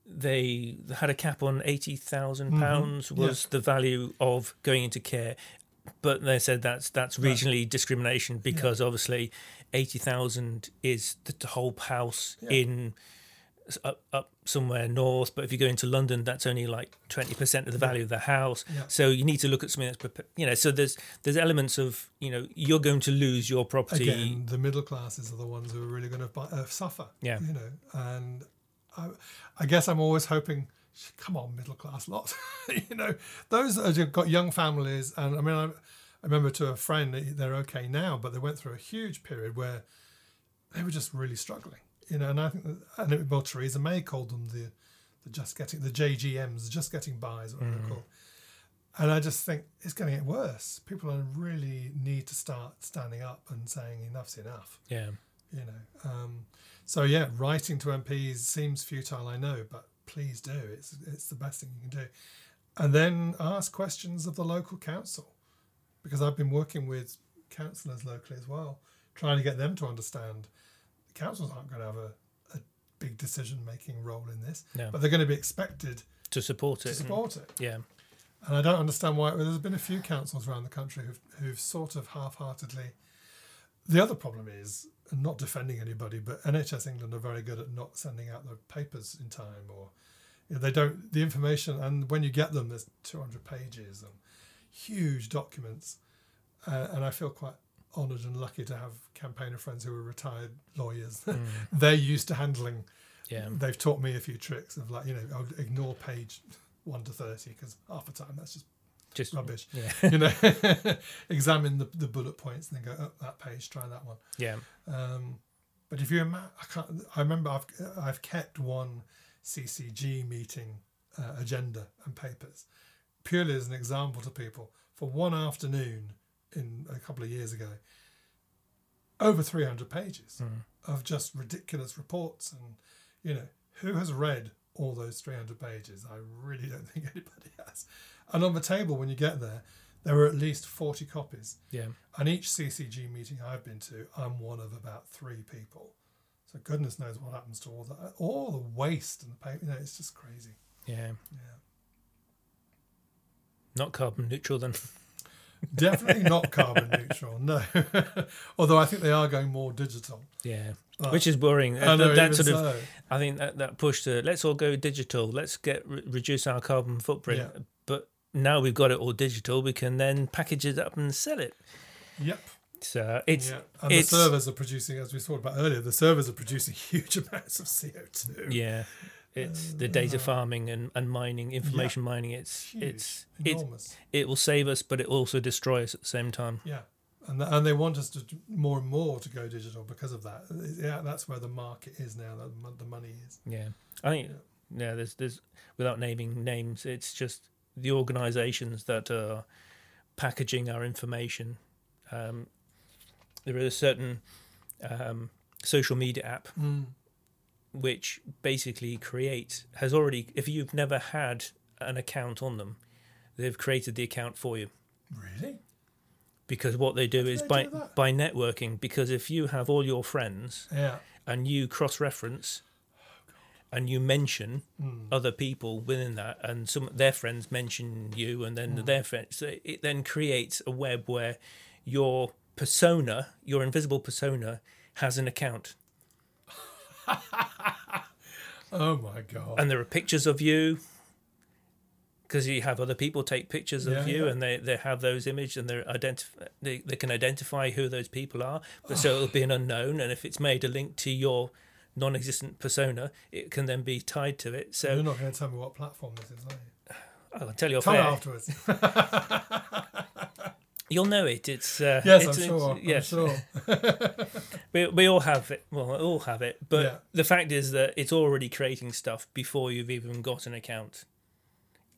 they had a cap on eighty Mhm. pounds was the value of going into care, but they said that's that's Right. regionally discrimination because obviously eighty thousand is the, whole house Yeah. in up, up somewhere north. But if you go into London, that's only like twenty percent of the value of the house. Yeah. So you need to look at something that's you know. So there's there's elements of you know you're going to lose your property. Again, the middle classes are the ones who are really going to buy, uh, suffer. Yeah. You know, and I, I guess I'm always hoping, come on, middle class lot. you know, those that have got young families, and I mean, I, I remember to a friend, they're okay now, but they went through a huge period where they were just really struggling. You know, and I think, that, and it, well, Theresa May called them the, the just getting the JGMs, just getting by, is what they're Mm. called. And I just think it's going to get worse. People are really need to start standing up and saying enough's enough. yeah, You know, um, so yeah, writing to MPs seems futile, I know, but please do. It's it's the best thing you can do, and then ask questions of the local council, because I've been working with councillors locally as well, trying to get them to understand. Councils aren't going to have a, a big decision making role in this, no, but they're going to be expected to support it. to support it. Yeah, And I don't understand why. Well, there's been a few councils around the country who've, who've sort of half-heartedly. The other problem is not defending anybody, but NHS England are very good at not sending out the papers in time, or you know, they don't the information. And when you get them, there's 200 pages and huge documents. Uh, and I feel quite honoured and lucky to have campaigner friends who are retired lawyers. Mm. They're used to handling yeah, they've taught me a few tricks of like you know I'll ignore page one to thirty because half the time that's just just rubbish. yeah, you know, examine the, the bullet points and then go up that page, try that one. yeah, Um, but if you ima- I can't. I remember I've I've kept one CCG meeting uh, agenda and papers purely as an example to people for one afternoon in a couple of years ago. Over three hundred pages Mm. of just ridiculous reports and you know who has read all those 300 pages? I really don't think anybody has. And on the table when you get there there were at least 40 copies. Yeah, and each ccg meeting i've been to i'm one of about three people. So goodness knows what happens to all that all the waste and the paper you know it's just crazy. Yeah. yeah. Not carbon neutral then. definitely not carbon neutral no although i think they are going more digital Yeah, which is worrying. I know, that, sort of, so. I think that that push to let's all go digital. Let's get re- reduce our carbon footprint. Yeah. But now we've got it all digital, we can then package it up and sell it. yep So it's yeah. and it's- the servers are producing as we talked about earlier the servers are producing huge amounts of co2 yeah, it's the Uh, data farming and, and mining, information mining. It's huge, it's it enormous it will save us, but it will also destroy us at the same time. Yeah, and th- and they want us to more and more to go digital because of that. Yeah, that's where the market is now. That the money is. Yeah, I think yeah. There's there's without naming names, it's just the organisations that are packaging our information. Um, there is a certain um, social media app which basically creates has already if you've never had an account on them, they've created the account for you Really? because what they do do is they by do by networking. Because if you have all your friends Yeah. and you cross reference and you mention Mm. other people within that and some their friends mention you and then their friends so it then creates a web where your persona your invisible persona has an account Oh my god. and there are pictures of you because you have other people take pictures of Yeah, you yeah. and they, they have those images and they're identif- they, they can identify who those people are but so it'll be an unknown and if it's made a link to your non-existent persona, it can then be tied to it. So You're not going to tell me what platform this is, are you? I'll tell you off Tell afterwards. You'll know it. It's uh, yes, it's, I'm sure. yes, I'm sure. we, we all have it. Well, we all have it. But Yeah. the fact is that it's already creating stuff before you've even got an account,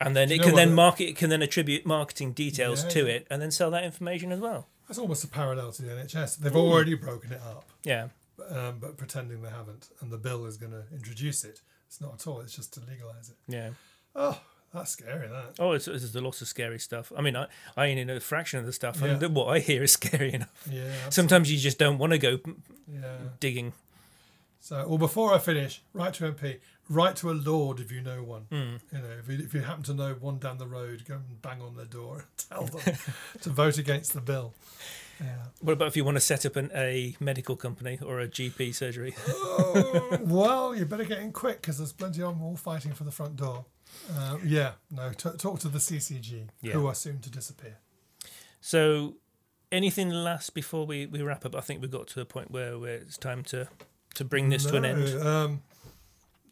and then it can then the- market. It can then attribute marketing details Yeah, to yeah. it, and then sell that information as well. That's almost a parallel to the NHS. They've already broken it up, Yeah, um, but pretending they haven't. And the bill is going to introduce it. It's not at all. It's just to legalise it. yeah. Oh, that's scary, that. Oh, it's, it's a lot of scary stuff. I mean, I, I only know a fraction of the stuff, and what I hear is scary enough. Yeah. absolutely. Sometimes you just don't want to go Yeah. digging. So, well, before I finish, write to MP, write to a lord if you know one. Mm. You know, if you, if you happen to know one down the road, go and bang on their door and tell them to vote against the bill. Yeah. What about if you want to set up an, a medical company or a GP surgery? Oh, well, you better get in quick because there's plenty of them all fighting for the front door. Uh, yeah, no, t- talk to the CCG, Yeah. who are soon to disappear. So, anything last before we, we wrap up? I think we've got to a point where, where it's time to, to bring this to an end. Um,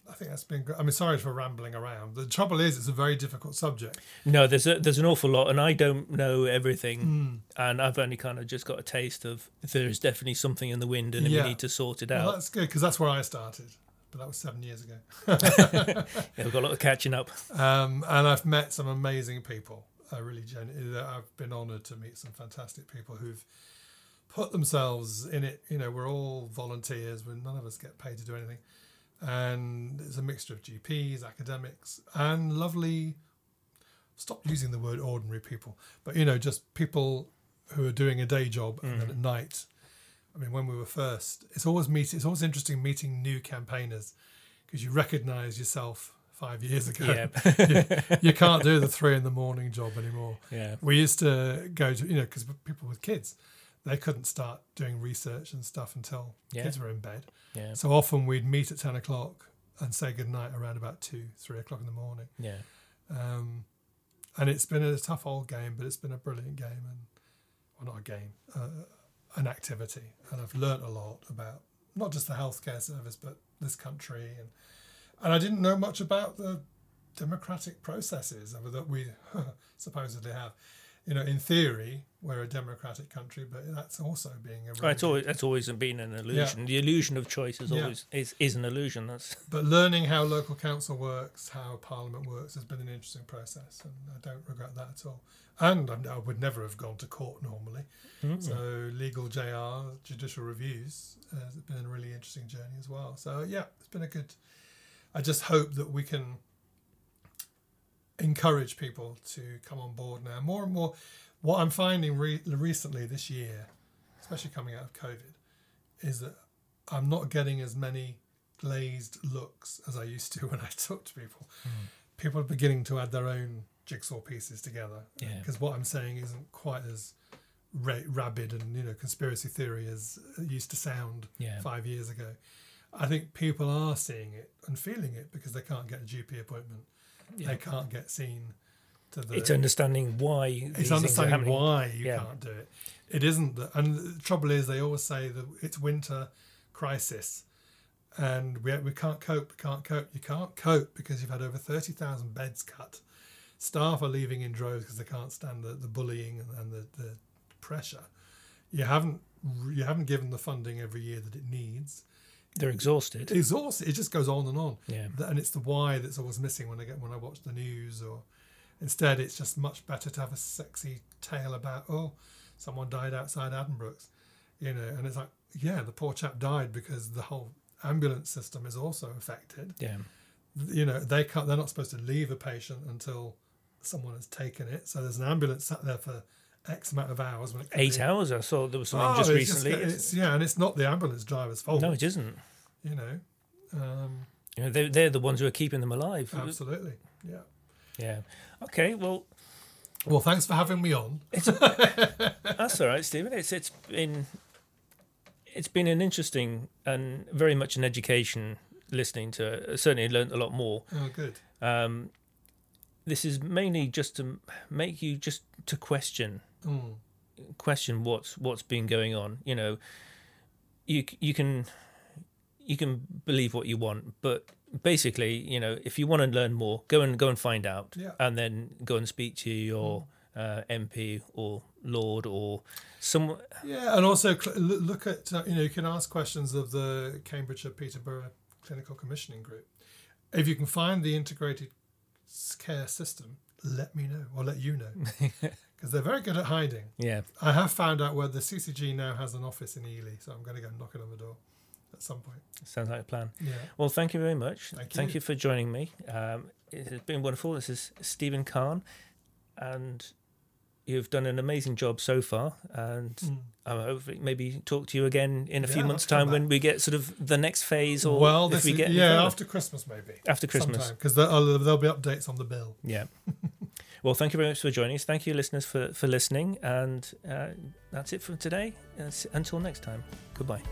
I think that's been great. I mean, sorry for rambling around. The trouble is, it's a very difficult subject. No, there's a, there's an awful lot, and I don't know everything, Mm. and I've only kind of just got a taste of there's definitely something in the wind, and Yeah. we need to sort it Well, out. that's good because that's where I started, but that was seven years ago. Yeah, we've got a lot of catching up. Um, and I've met some amazing people. I really genu- I've been honoured to meet some fantastic people who've put themselves in it. You know, we're all volunteers. When none of us get paid to do anything, and it's a mixture of GPs, academics, and lovely. Stop using the word ordinary people, but you know, just people who are doing a day job and then at night. I mean, when we were first, it's always meet. It's always interesting meeting new campaigners because you recognise yourself five years ago Yeah, you can't do the three in the morning job anymore. yeah, We used to go to, you know, because people with kids, they couldn't start doing research and stuff until Yeah. kids were in bed. yeah, So often we'd meet at 10 o'clock and say goodnight around about two, three o'clock in the morning. yeah. Um, and it's been a tough old game, but it's been a brilliant game and, well, not a game, uh, an activity. And I've learnt a lot about not just the healthcare service, but this country. And, and I didn't know much about the democratic processes that we supposedly have. You know, in theory, we're a democratic country, but that's also being a it's always that's always been an illusion. The illusion of choice is Yeah. always is, is an illusion. That's But learning how local council works, how parliament works, has been an interesting process, and I don't regret that at all. And I'm, I would never have gone to court normally. So legal JR, judicial reviews, uh, has been a really interesting journey as well. So yeah, it's been a good. I just hope that we can encourage people to come on board now. More and more, what I'm finding re- recently this year, especially coming out of COVID, is that I'm not getting as many glazed looks as I used to when I talk to people. Hmm. People are beginning to add their own jigsaw pieces together Yeah. because what I'm saying isn't quite as ra- rabid and you know conspiracy theory as it used to sound Yeah. five years ago. I think people are seeing it and feeling it because they can't get a GP appointment. Yeah. They can't get seen to the. it's understanding why it's understanding why you Yeah. can't do it. It isn't that, and the trouble is they always say that it's winter crisis, and we we can't cope. We can't cope. You can't cope because you've had over thirty thousand beds cut. Staff are leaving in droves because they can't stand the, the bullying and, and the, the pressure. You haven't you haven't given the funding every year that it needs. They're exhausted. Also it just goes on and on Yeah. And it's the why that's always missing when I get when I watch the news or instead it's just much better to have a sexy tale about oh someone died outside Addenbrooke's you know and it's like yeah the poor chap died because the whole ambulance system is also affected Yeah. you know they can't they're not supposed to leave a patient until someone has taken it so there's an ambulance sat there for x amount of hours when it Eight be- hours. I saw there was something Oh, just it's recently. it's, It's- yeah and it's not the ambulance driver's fault no, it isn't. you know um, You know, they're, they're the ones who are keeping them alive. absolutely yeah Yeah. Okay. Well, Well, thanks for having me on. that's all right, Steven. It's it's been it's been an interesting and very much an education listening to it. Certainly learned a lot more. Oh, good. Um, this is mainly just to make you just to question Mm. question what's what's been going on. You know, you you can you can believe what you want, but basically, you know, if you want to learn more, go and go and find out, Yeah. and then go and speak to your uh, MP or Lord or some. Yeah, and also cl- look at uh, you know you can ask questions of the Cambridgeshire Peterborough Clinical Commissioning Group. If you can find the integrated care system, let me know or let you know because they're very good at hiding. Yeah, I have found out where the CCG now has an office in Ely, so I'm going to go knocking on the door at some point. sounds like a plan. Yeah, Well, thank you very much. Thank you. for joining me. Um, it has been wonderful. This is Steven Carne, and you've done an amazing job so far. And Mm. I hope maybe talk to you again in a few months' time when we get sort of the next phase, or well, if we get yeah after Christmas maybe after Christmas. because there'll, there'll be updates on the bill. Yeah. well, thank you very much for joining us. Thank you, listeners, for for listening. And uh, that's it for today. Until next time. Goodbye.